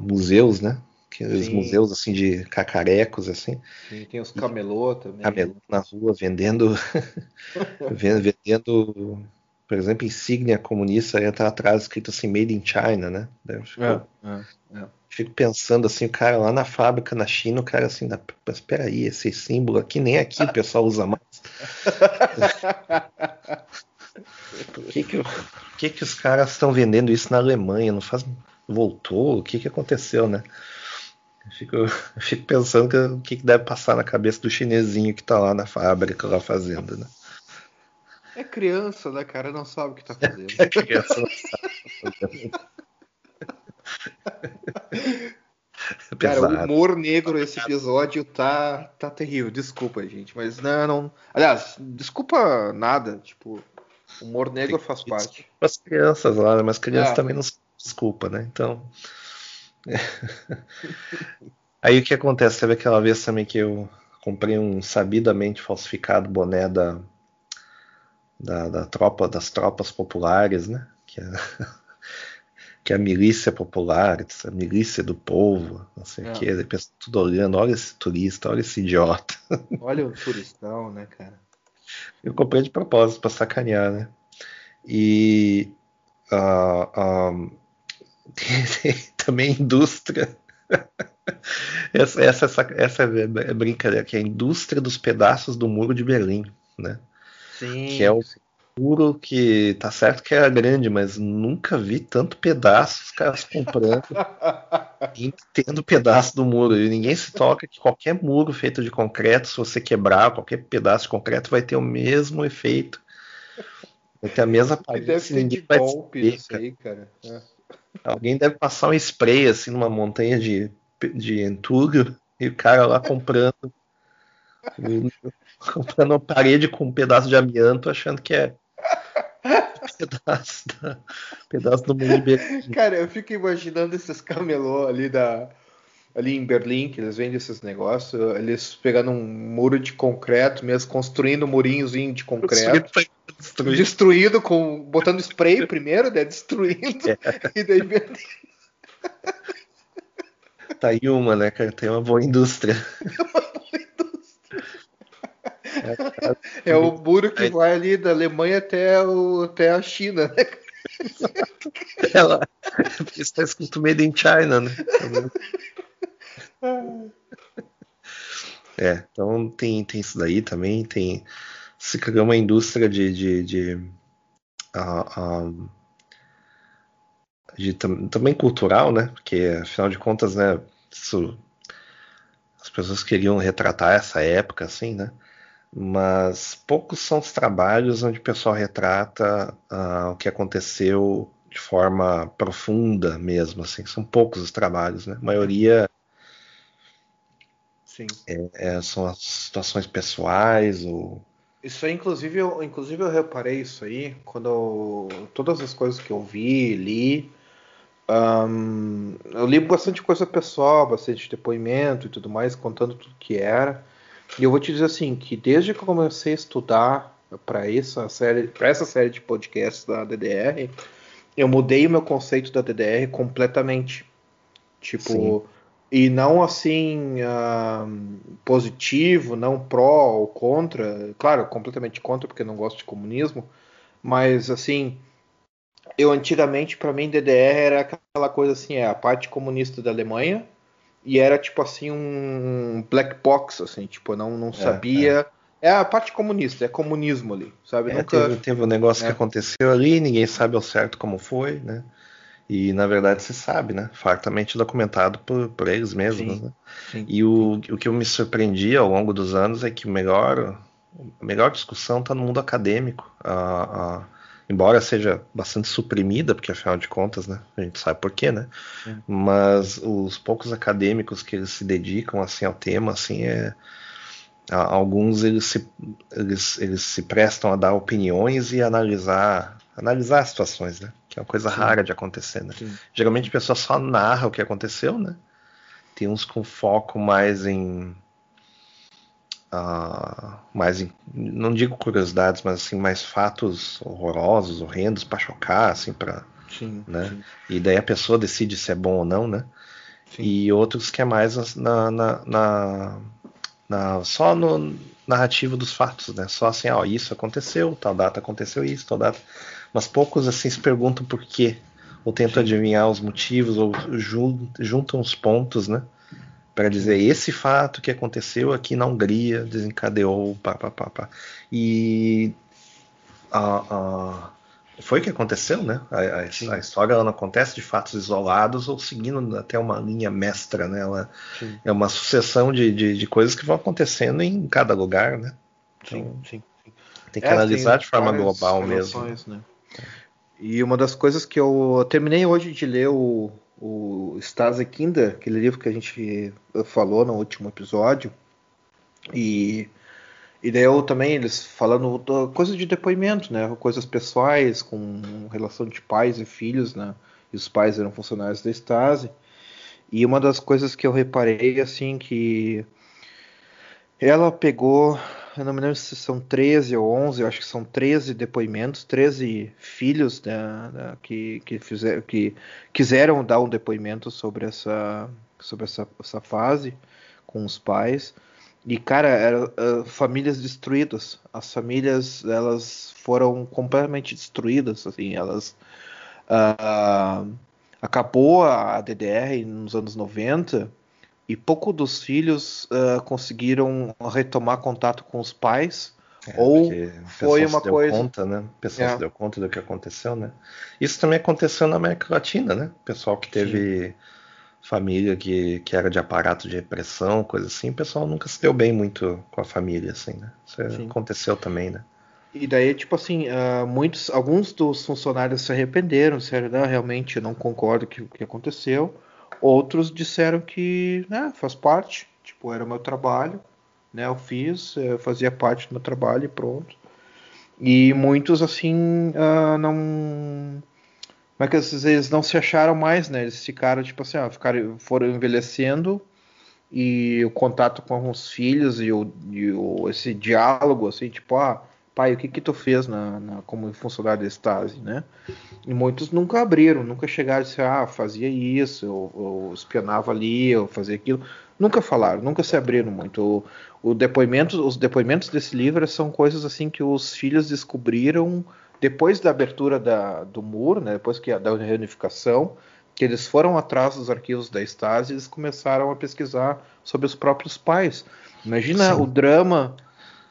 museus, né? Aqueles Sim. museus assim de cacarecos assim, Sim, tem os camelô também. camelô na rua vendendo, ven- vendendo, por exemplo, insígnia comunista, aí tá atrás escrito assim Made in China, né? Daí fico, É, é, é. fico pensando assim, o cara lá na fábrica na China, o cara assim, "Dá- mas espera aí, esse símbolo aqui nem aqui o pessoal usa mais. Por que que, por que que os caras estão vendendo isso na Alemanha? Não faz, voltou? O que que aconteceu, né? Fico, fico pensando que, o que deve passar na cabeça do chinesinho que tá lá na fábrica lá fazendo, né? É criança, né, cara? Não sabe o que tá fazendo. A criança não sabe. É Cara, o humor negro esse episódio tá, tá terrível. Desculpa, gente. Mas não, não. Aliás, desculpa nada. Tipo, humor negro faz parte. As crianças lá, né? mas crianças É. também não se desculpa, né? Então. Aí o que acontece? Teve aquela vez também que eu comprei um sabidamente falsificado boné da, da, da tropa, das tropas populares, né? Que é, que é a milícia popular, a milícia do povo, não sei É. o quê. Daí pensa tudo olhando, olha esse turista, olha esse idiota. Olha o turistão, né, cara? Eu comprei de propósito para sacanear, né? E ah, ah, também indústria. Essa, essa, essa, essa é é brincadeira, que é a indústria dos pedaços do muro de Berlim, né? Sim. Que é o muro que tá certo que era grande, mas nunca vi tanto pedaço os caras comprando e tendo pedaço do muro. E ninguém se toca que qualquer muro feito de concreto, se você quebrar qualquer pedaço de concreto, vai ter o mesmo efeito. Vai ter a mesma parede, deve ter de golpe saber, isso aí, cara. É. Alguém deve passar um spray assim numa montanha de, de entulho e o cara lá comprando comprando uma parede com um pedaço de amianto achando que é pedaço, da, pedaço do mundo de Berlim. Cara, eu fico imaginando esses camelô ali da ali em Berlim, que eles vendem esses negócios, eles pegando um muro de concreto, mesmo construindo um murinhozinho de concreto, Destruído. destruído com botando spray primeiro, né, destruindo e daí vendendo. Tá aí uma, né, cara? Tem uma boa indústria. É o muro que vai ali da Alemanha até, o, até a China, né? Ela está escrito Made in China, né? É, então tem, tem isso daí também, tem se criou uma indústria de, de, de, ah, de tam- também cultural, né? Porque afinal de contas, né? Isso, as pessoas queriam retratar essa época, assim, né? Mas poucos são os trabalhos onde o pessoal retrata ah, o que aconteceu de forma profunda mesmo, assim. São poucos os trabalhos, né? A maioria Sim. é, são as situações pessoais ou Isso aí, inclusive, eu, inclusive eu reparei isso aí quando eu- todas as coisas que eu vi, li. ahn, eu li bastante coisa pessoal, bastante depoimento e tudo mais, contando tudo que era. E eu vou te dizer assim, que desde que eu comecei a estudar para essa série, para essa série de podcasts da DDR, eu mudei o meu conceito da DDR completamente. Tipo, Sim. E não assim ah, positivo, não pró ou contra. Claro, completamente contra, porque não gosto de comunismo. Mas assim, eu antigamente, para mim, DDR era aquela coisa assim, é a parte comunista da Alemanha. E era tipo assim um black box, assim, tipo, não, não sabia. É. a parte comunista, é comunismo ali, sabe? É, Nunca. teve, teve um negócio É. que aconteceu ali, ninguém sabe ao certo como foi, né? E na verdade se sabe, né? Fartamente documentado por, por eles mesmos, Sim, né? sim. E o, o que eu me surpreendi ao longo dos anos é que o melhor, a melhor discussão está no mundo acadêmico. A- a- embora seja bastante suprimida, porque afinal de contas, né? A gente sabe por quê, né? Mas os poucos acadêmicos que eles se dedicam assim ao tema, assim, é alguns eles se, eles, eles se prestam a dar opiniões e analisar analisar as situações, né? Que é uma coisa rara de acontecer, né? Sim. Geralmente a pessoa só narra o que aconteceu, né? Tem uns com foco mais em ah, mais em, não digo curiosidades, mas assim mais fatos horrorosos, horrendos para chocar, assim para Sim, né? sim. E daí a pessoa decide se é bom ou não, né? Sim. e outros que é mais na, na, na, na, só no narrativo dos fatos, né? Só assim, ó, isso aconteceu, tal data aconteceu isso, tal data. Mas poucos assim se perguntam por quê, ou tentam adivinhar os motivos, ou juntam os pontos, né? Para dizer esse fato que aconteceu aqui na Hungria desencadeou, pá, pá, pá, pá. E a, a foi o que aconteceu, né? A, a, a, história ela não acontece de fatos isolados ou seguindo até uma linha mestra, né? Ela sim. é uma sucessão de, de, de, coisas que vão acontecendo em cada lugar, né? Então, sim, sim. Tem que é, analisar tem de forma global mesmo. Né? E uma das coisas que eu terminei hoje de ler o, o Stasi Kinder, aquele livro que a gente falou no último episódio, e e daí eu também, eles falando coisas de depoimento, né? Coisas pessoais, com relação de pais e filhos, né? E os pais eram funcionários da Stasi. E uma das coisas que eu reparei, assim, que ela pegou, eu não me lembro se são 13 ou 11, eu acho que são 13 depoimentos, 13 filhos né, né, que, que, fizeram, que quiseram dar um depoimento sobre essa, sobre essa, essa fase com os pais. E, cara, eram uh, famílias destruídas. As famílias, elas foram completamente destruídas, assim, elas... Uh, acabou a DDR nos anos 90 e pouco dos filhos uh, conseguiram retomar contato com os pais. É, ou foi uma coisa. Conta, né? O pessoal é. se deu conta do que aconteceu, né? Isso também aconteceu na América Latina, né? O pessoal que teve Sim família que, que era de aparato de repressão, coisa assim, o pessoal nunca se deu bem muito com a família, assim, né? Isso Sim. aconteceu também, né? E daí, tipo assim, uh, muitos, alguns dos funcionários se arrependeram, disseram, não, realmente eu não concordo com o que aconteceu. Outros disseram que, né, faz parte, tipo, era meu trabalho, né, eu fiz, eu fazia parte do meu trabalho e pronto. E muitos, assim, uh, não mas que eles não se acharam mais, né? Eles ficaram, tipo assim, ó, ficaram, foram envelhecendo e o contato com os filhos e, o, e o, esse diálogo, assim, tipo, ah, pai, o que que tu fez na, na como funcionário da Stasi, né? E muitos nunca abriram, nunca chegaram a dizer, ah, fazia isso, eu, eu espionava ali, eu fazia aquilo. Nunca falaram, nunca se abriram muito. O, o depoimento, os depoimentos desse livro são coisas assim que os filhos descobriram depois da abertura da, do muro, né, depois que da reunificação, que eles foram atrás dos arquivos da Stasi e eles começaram a pesquisar sobre os próprios pais. Imagina Sim. o drama,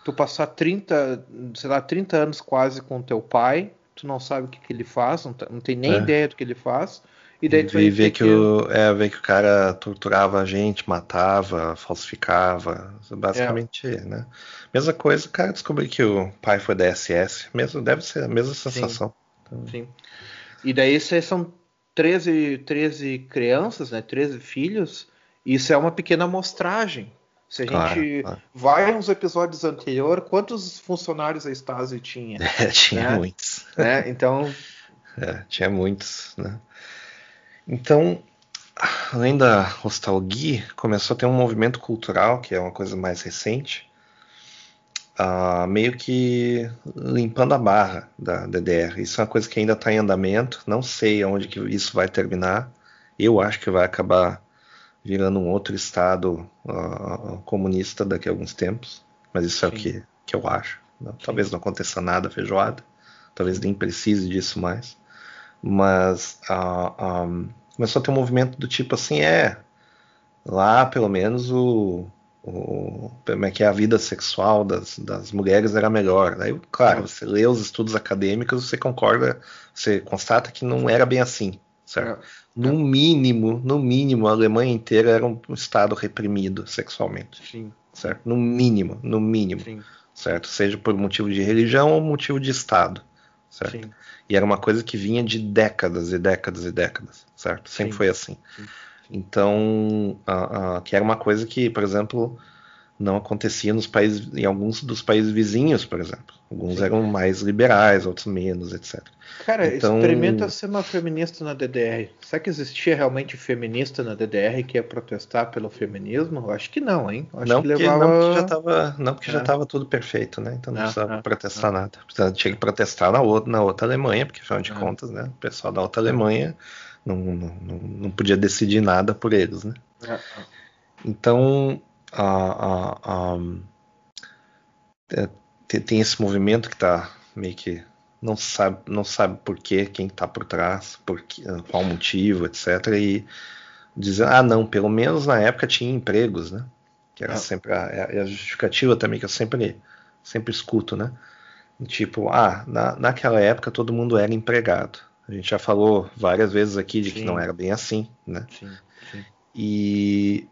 tu passar 30, sei lá, 30 anos quase com teu pai, tu não sabe o que, que ele faz, não, não tem nem é. ideia do que ele faz, e daí tu e ver que, que, o, é, ver que o cara torturava a gente, matava, falsificava, basicamente, é. né? Mesma coisa, o cara descobriu que o pai foi da SS, mesmo, deve ser a mesma sensação. Sim. Então... Sim. E daí são 13, 13 crianças, né? 13 filhos, e isso é uma pequena amostragem. Se a claro, gente claro. vai nos episódios anteriores, quantos funcionários a Stasi tinha? É, tinha né? muitos. Né? Então. É, tinha muitos, né? Então, além da nostalgia, começou a ter um movimento cultural, que é uma coisa mais recente, uh, meio que limpando a barra da DDR. Isso é uma coisa que ainda está em andamento, não sei aonde que isso vai terminar. Eu acho que vai acabar virando um outro estado uh, comunista daqui a alguns tempos, mas isso Sim. é o que, que eu acho. Talvez não aconteça nada feijoada, talvez nem precise disso mais. Mas uh, um, começou a ter um movimento do tipo assim, é, lá pelo menos o, o como é que é a vida sexual das, das mulheres era melhor. Daí, claro, você lê os estudos acadêmicos, você concorda, você constata que não era bem assim, certo? É. No mínimo, no mínimo, a Alemanha inteira era um estado reprimido sexualmente. Sim. Certo? No mínimo, no mínimo. Sim. Certo? Seja por motivo de religião ou motivo de estado. Certo? Sim. E era uma coisa que vinha de décadas e décadas e décadas, certo? Sempre Sim. foi assim. Sim. Então, uh, uh, que era uma coisa que, por exemplo, não acontecia nos países, em alguns dos países vizinhos, por exemplo. Alguns Sim. eram mais liberais, outros menos, etc. Cara, então... experimenta ser uma feminista na DDR. Será que existia realmente feminista na DDR que ia protestar pelo feminismo? Eu acho que não, hein? acho não, que porque, levava... não, porque já estava não porque é. já estava tudo perfeito, né? Então não ah, precisava ah, protestar ah. nada. Tinha que protestar na outra, na outra Alemanha, porque afinal de contas, né? O pessoal da outra Alemanha não, não, não podia decidir nada por eles, né? Então, a, a, a, é, tem esse movimento que está meio que não sabe, não sabe por quê, quem está por trás, por que, qual motivo, etc. E dizer, ah, não, pelo menos na época tinha empregos, né? Que era é. sempre a, é a, justificativa também que eu sempre, sempre escuto, né? Tipo, ah, na, naquela época todo mundo era empregado. A gente já falou várias vezes aqui de sim. que não era bem assim, né? Sim, sim. E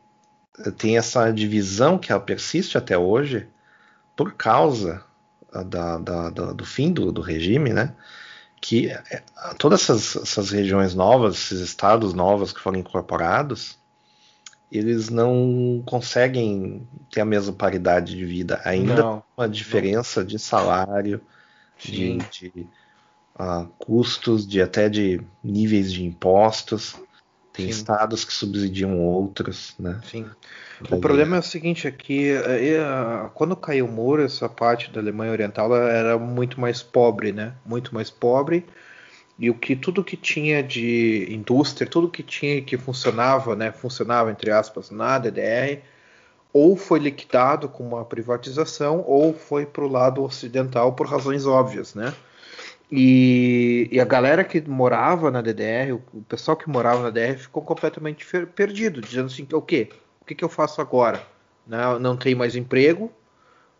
tem essa divisão que ela persiste até hoje por causa da, da, da, do fim do, do, regime, né? Que é, todas essas, essas, regiões novas, esses estados novos que foram incorporados, eles não conseguem ter a mesma paridade de vida. Ainda não, uma diferença não. de salário, Sim. de, de uh, custos, de até de níveis de impostos. Tem Sim. estados que subsidiam outros, né? Sim. O problema é o seguinte, aqui é, é, quando caiu o muro, essa parte da Alemanha Oriental era muito mais pobre, né? Muito mais pobre. E o que tudo que tinha de indústria, tudo que tinha que funcionava, né? Funcionava entre aspas na DDR, ou foi liquidado com uma privatização, ou foi para o lado ocidental por razões óbvias, né? E, e, a galera que morava na DDR, o, pessoal que morava na DDR ficou completamente perdido, dizendo assim, o quê? O que, que eu faço agora? Né? Não tenho mais emprego,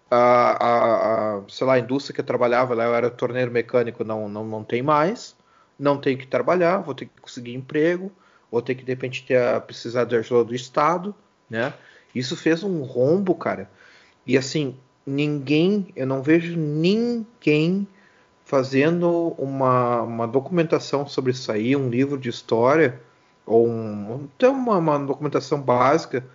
a, a, a, sei lá, a indústria que eu trabalhava, lá eu era torneiro mecânico, não, não, não tem mais, não tenho que trabalhar, vou ter que conseguir emprego, vou ter que de repente ter, precisar de ajuda do Estado, né? Isso fez um rombo, cara. E assim, ninguém, eu não vejo ninguém fazendo uma, uma documentação sobre isso aí, um livro de história, ou um, até uma, uma documentação básica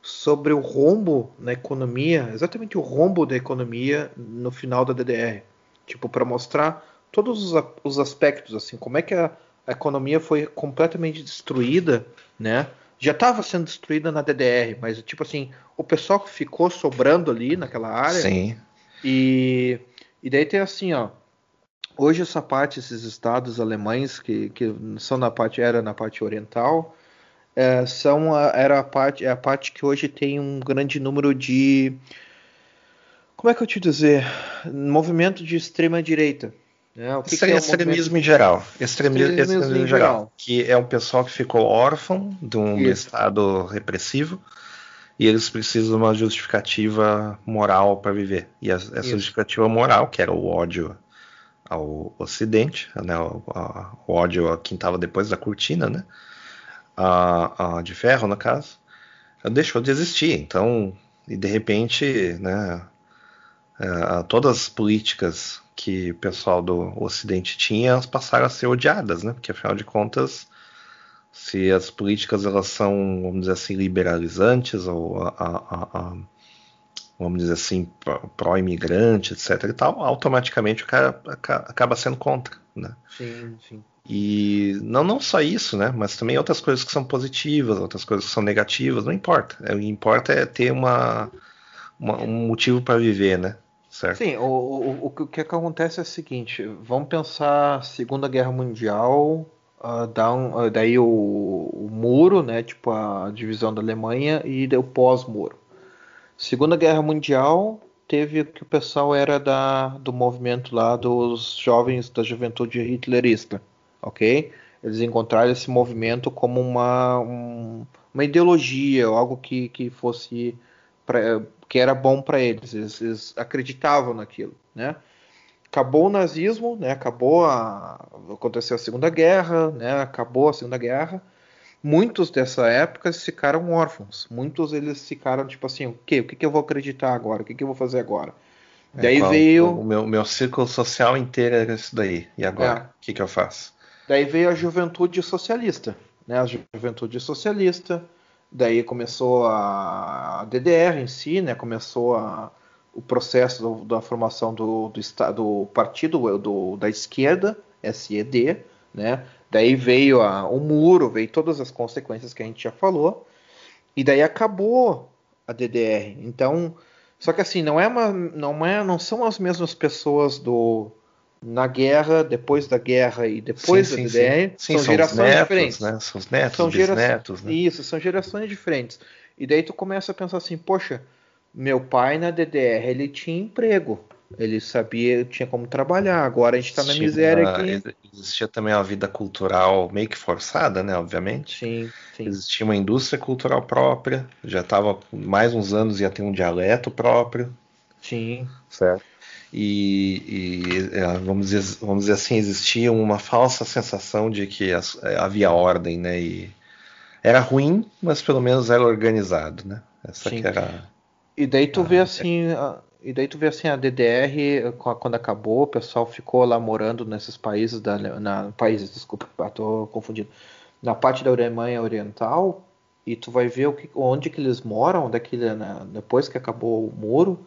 sobre o rombo na economia, exatamente o rombo da economia no final da DDR. Tipo, para mostrar todos os, os, aspectos, assim, como é que a, a economia foi completamente destruída, né? Já estava sendo destruída na DDR, mas tipo assim, o pessoal que ficou sobrando ali naquela área. Sim. E, e daí tem assim, ó. Hoje essa parte, esses estados alemães que, que são na parte era na parte oriental, é, são a, era a parte é a parte que hoje tem um grande número de como é que eu te dizer movimento de extrema direita é, o que que é extremismo em geral. Extremismo, extremismo, em geral, geral. Que é um pessoal que ficou órfão de um estado repressivo e eles precisam de uma justificativa moral para viver. E essa Isso. justificativa moral, que era o ódio ao Ocidente, né, o, a, o ódio a quem estava depois da cortina, né, a, a, de ferro, no caso, deixou de existir. Então, e de repente, né, é, todas as políticas que o pessoal do Ocidente tinha, elas passaram a ser odiadas, né? Porque afinal de contas, se as políticas elas são, vamos dizer assim, liberalizantes ou a, a, a, vamos dizer assim, pró-imigrante, etc. e tal, automaticamente o cara acaba sendo contra, né? Sim, sim. E não, não só isso, né? Mas também outras coisas que são positivas, outras coisas que são negativas, não importa. O que importa é ter uma, uma um motivo para viver, né? Certo. Sim, o, o, o, que, acontece é o seguinte: vamos pensar Segunda Guerra Mundial, uh, dá um, uh, daí o, o, muro, né, tipo a divisão da Alemanha, e o pós-muro. Segunda Guerra Mundial teve que o pessoal era da, do movimento lá dos jovens da juventude hitlerista, ok? Eles encontraram esse movimento como uma, um, uma ideologia, algo que, que fosse pra, que era bom para eles, eles, eles, acreditavam naquilo, né? Acabou o nazismo, né? Acabou a aconteceu a Segunda Guerra, né? Acabou a Segunda Guerra. Muitos dessa época ficaram órfãos. Muitos eles ficaram tipo assim, o quê? O que, que eu vou acreditar agora? O que, que eu vou fazer agora? É, daí qual, veio o meu, meu círculo social inteiro era isso daí. E agora? É. O que, que eu faço? Daí veio a juventude socialista, né? A juventude socialista Daí começou a DDR em si, né? Começou a, o processo do, da formação do, do, do partido do, da esquerda, SED, né? Daí veio a, o muro, veio todas as consequências que a gente já falou, e daí acabou a DDR. Então, só que assim, não é uma, não é, não são as mesmas pessoas do na guerra, depois da guerra e depois sim, da sim, DDR, sim. são, gerações netos, diferentes. Né? São os netos, são bisnetos, né? Isso, são gerações diferentes. E daí tu começa a pensar assim, poxa, meu pai na DDR ele tinha emprego, ele sabia, tinha como trabalhar. Agora a gente tá na miséria aqui. Existia também uma vida cultural meio que forçada, né? Obviamente. Sim, sim. Existia uma indústria cultural própria, já estava mais uns anos ia ter um dialeto próprio, Sim, certo? E, e, é, vamos, dizer, vamos dizer assim, existia uma falsa sensação de que as- é, havia ordem, né? E era ruim, mas pelo menos era organizado, né? Essa Sim. que era. E daí tu vê assim, a- e daí tu vê assim a DDR qu- quando acabou, o pessoal ficou lá morando nesses países da na países, desculpa, tô confundindo. Na parte da Alemanha Oriental, e tu vai ver o que, onde que eles moram daquele, né, depois que acabou o muro.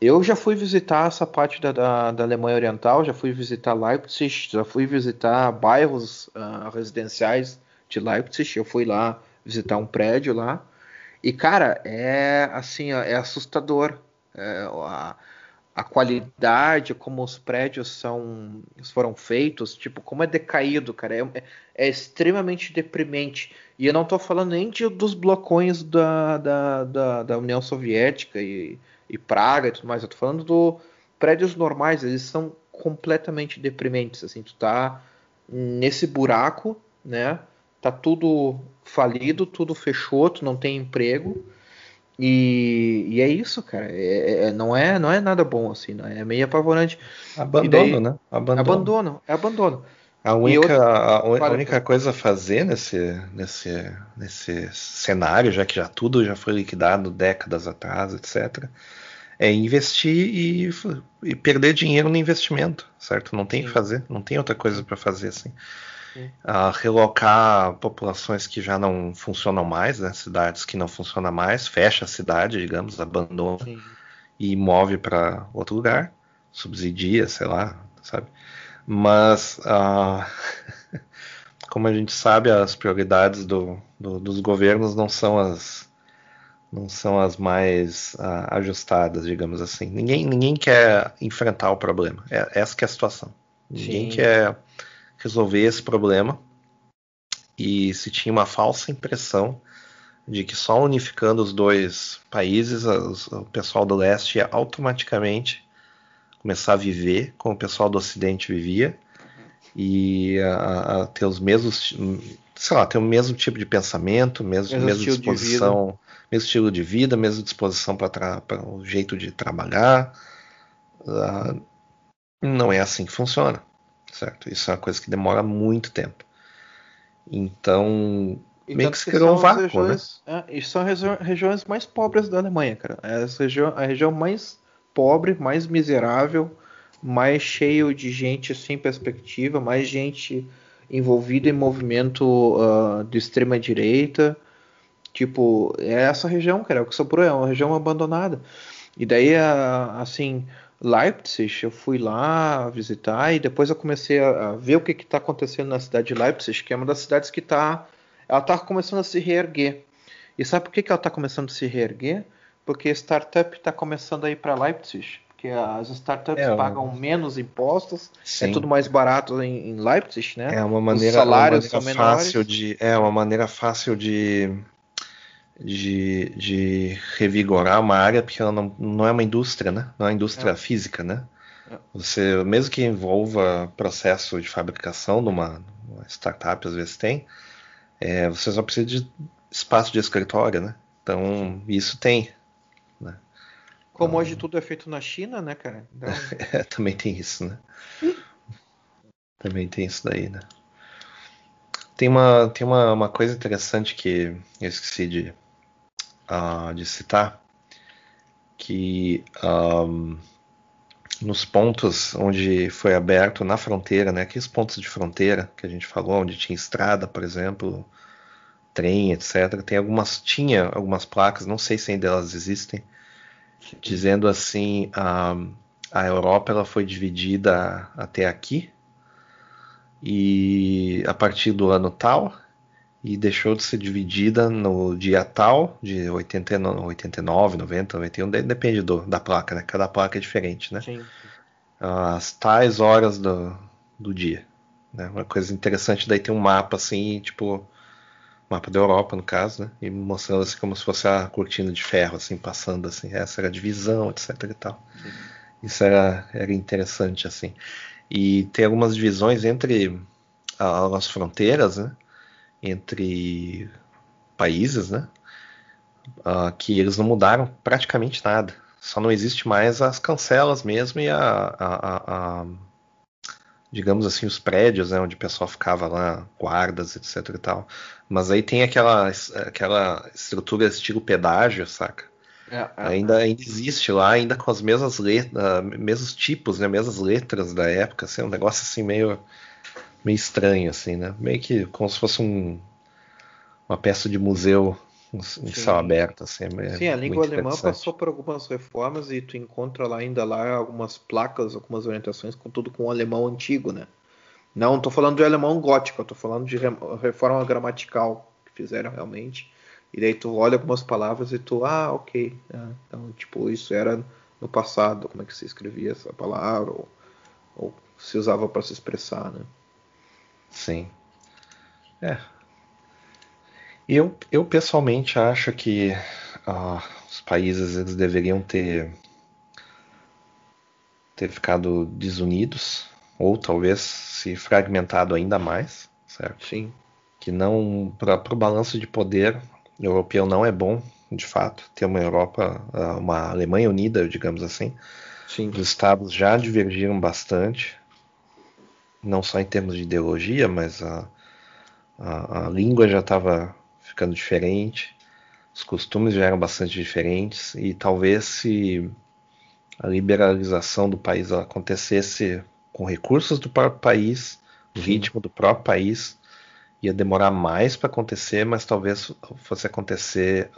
Eu já fui visitar essa parte da, da, da Alemanha Oriental, já fui visitar Leipzig, já fui visitar bairros ah, residenciais de Leipzig. Eu fui lá visitar um prédio lá. E, cara, é assim, ó, é assustador. É, a, a qualidade, como os prédios são, foram feitos, tipo, como é decaído, cara. É, é- é extremamente deprimente. E eu não tô falando nem de, dos blocões da, da, da, da União Soviética e, e Praga e tudo mais. Eu tô falando do prédios normais, eles são completamente deprimentes. Assim, tu tá nesse buraco, né? Tá tudo falido, tudo fechou, tu não tem emprego. E, e é isso, cara. É- é- não, é, não é nada bom, assim, não é meio apavorante. Abandono, daí- né? Abandono. Abandono, é abandono. A única, a, a única coisa a fazer nesse, nesse, nesse cenário, já que já tudo já foi liquidado décadas atrás, etc., é investir e, e perder dinheiro no investimento, certo? Não tem o que fazer, não tem outra coisa para fazer assim. Ah, relocar populações que já não funcionam mais, né? Cidades que não funcionam mais, fecha a cidade, digamos, abandona Sim. e move para outro lugar, subsidia, sei lá, sabe? Mas, ah, como a gente sabe, as prioridades do- do- dos governos não são as não são as mais ah, ajustadas, digamos assim. Ninguém, ninguém quer enfrentar o problema. É, essa que é a situação. Ninguém Sim. quer resolver esse problema. E se tinha uma falsa impressão de que só unificando os dois países, o pessoal do leste ia automaticamente começar a viver como o pessoal do ocidente vivia e a, a ter os mesmos, sei lá, ter o mesmo tipo de pensamento, mesmo, Mesmo mesma estilo de disposição, mesmo estilo de vida, mesma disposição para o jeito de trabalhar. Ah, não é assim que funciona, certo? Isso é uma coisa que demora muito tempo. Então, E meio que se criou um vácuo, né? regiões, é, e são regi- regiões mais pobres da Alemanha, cara. É as regi- a região mais pobre, mais miserável, mais cheio de gente sem perspectiva, mais gente envolvida em movimento ah, de extrema direita. Tipo, é essa região, cara, é o que sobrou, é uma região abandonada. E daí, ah, assim, Leipzig, eu fui lá visitar e depois eu comecei a, a ver o que está acontecendo na cidade de Leipzig, que é uma das cidades que está ela está começando a se reerguer. E sabe por que, que ela está começando a se reerguer? Porque startup está começando a ir para Leipzig. Porque as startups É, pagam menos impostos, é Sim. tudo mais barato em, em Leipzig, né? É uma Os maneira, salários uma são maneira fácil de, é uma maneira fácil de, de, de revigorar uma área, porque ela não, não é uma indústria, né? Não é uma indústria É. física, né? É. Você, mesmo que envolva processo de fabricação numa, numa startup, às vezes tem, é, você só precisa de espaço de escritório, né? Então, isso tem. Como hoje tudo é feito na China, né, cara? Então, É, também tem isso, né? Também tem isso daí, né? Tem uma, tem uma, uma coisa interessante que eu esqueci de, ah, de citar, que ahm, nos pontos onde foi aberto na fronteira, né? Aqueles pontos de fronteira que a gente falou, onde tinha estrada, por exemplo, trem, etc. Tem algumas, tinha algumas placas, não sei se ainda elas existem, dizendo assim, ah, a Europa ela foi dividida até aqui e a partir do ano tal e deixou de ser dividida no dia tal de 89, 89 90, 91, de- depende do, da placa, né? Cada placa é diferente, né? sim. as tais horas do, do dia. Né? Uma coisa interessante daí tem um mapa assim, tipo mapa da Europa no caso, né? E mostrando assim como se fosse a cortina de ferro assim passando assim, essa era a divisão, etc e tal. Sim. Isso era, era interessante assim. E tem algumas divisões entre as fronteiras, né? Entre países, né? Uh, que eles não mudaram praticamente nada. Só não existe mais as cancelas mesmo e a, a, a, a digamos assim, os prédios, né, onde o pessoal ficava lá, guardas, etc e tal. Mas aí tem aquela, aquela estrutura estilo pedágio, saca? É, é. Ainda, ainda existe lá, ainda com as mesmas letras, mesmos tipos, né, mesmas letras da época, assim, um negócio assim meio, meio estranho, assim, né? Meio que como se fosse um, uma peça de museu em céu aberto, assim. É Sim, a língua alemã passou por algumas reformas e tu encontra lá ainda lá algumas placas, algumas orientações com tudo com o alemão antigo, né? Não estou falando de alemão gótico, estou falando de reforma gramatical que fizeram realmente. E daí tu olha algumas palavras e tu, ah, ok. É, então, tipo, isso era no passado, como é que se escrevia essa palavra, ou, ou se usava para se expressar, né? Sim. É, eu, eu pessoalmente acho que uh, os países eles deveriam ter ter ficado desunidos ou talvez se fragmentado ainda mais, certo? Sim. Que não para o balanço de poder europeu não é bom, de fato, ter uma Europa, ah, uma Alemanha unida, digamos assim. Sim. Os estados já divergiram bastante, não só em termos de ideologia, mas a, a, a língua já estava ficando diferente, os costumes já eram bastante diferentes e talvez se a liberalização do país acontecesse com recursos do próprio país, o ritmo do próprio país, ia demorar mais para acontecer, mas talvez fosse acontecer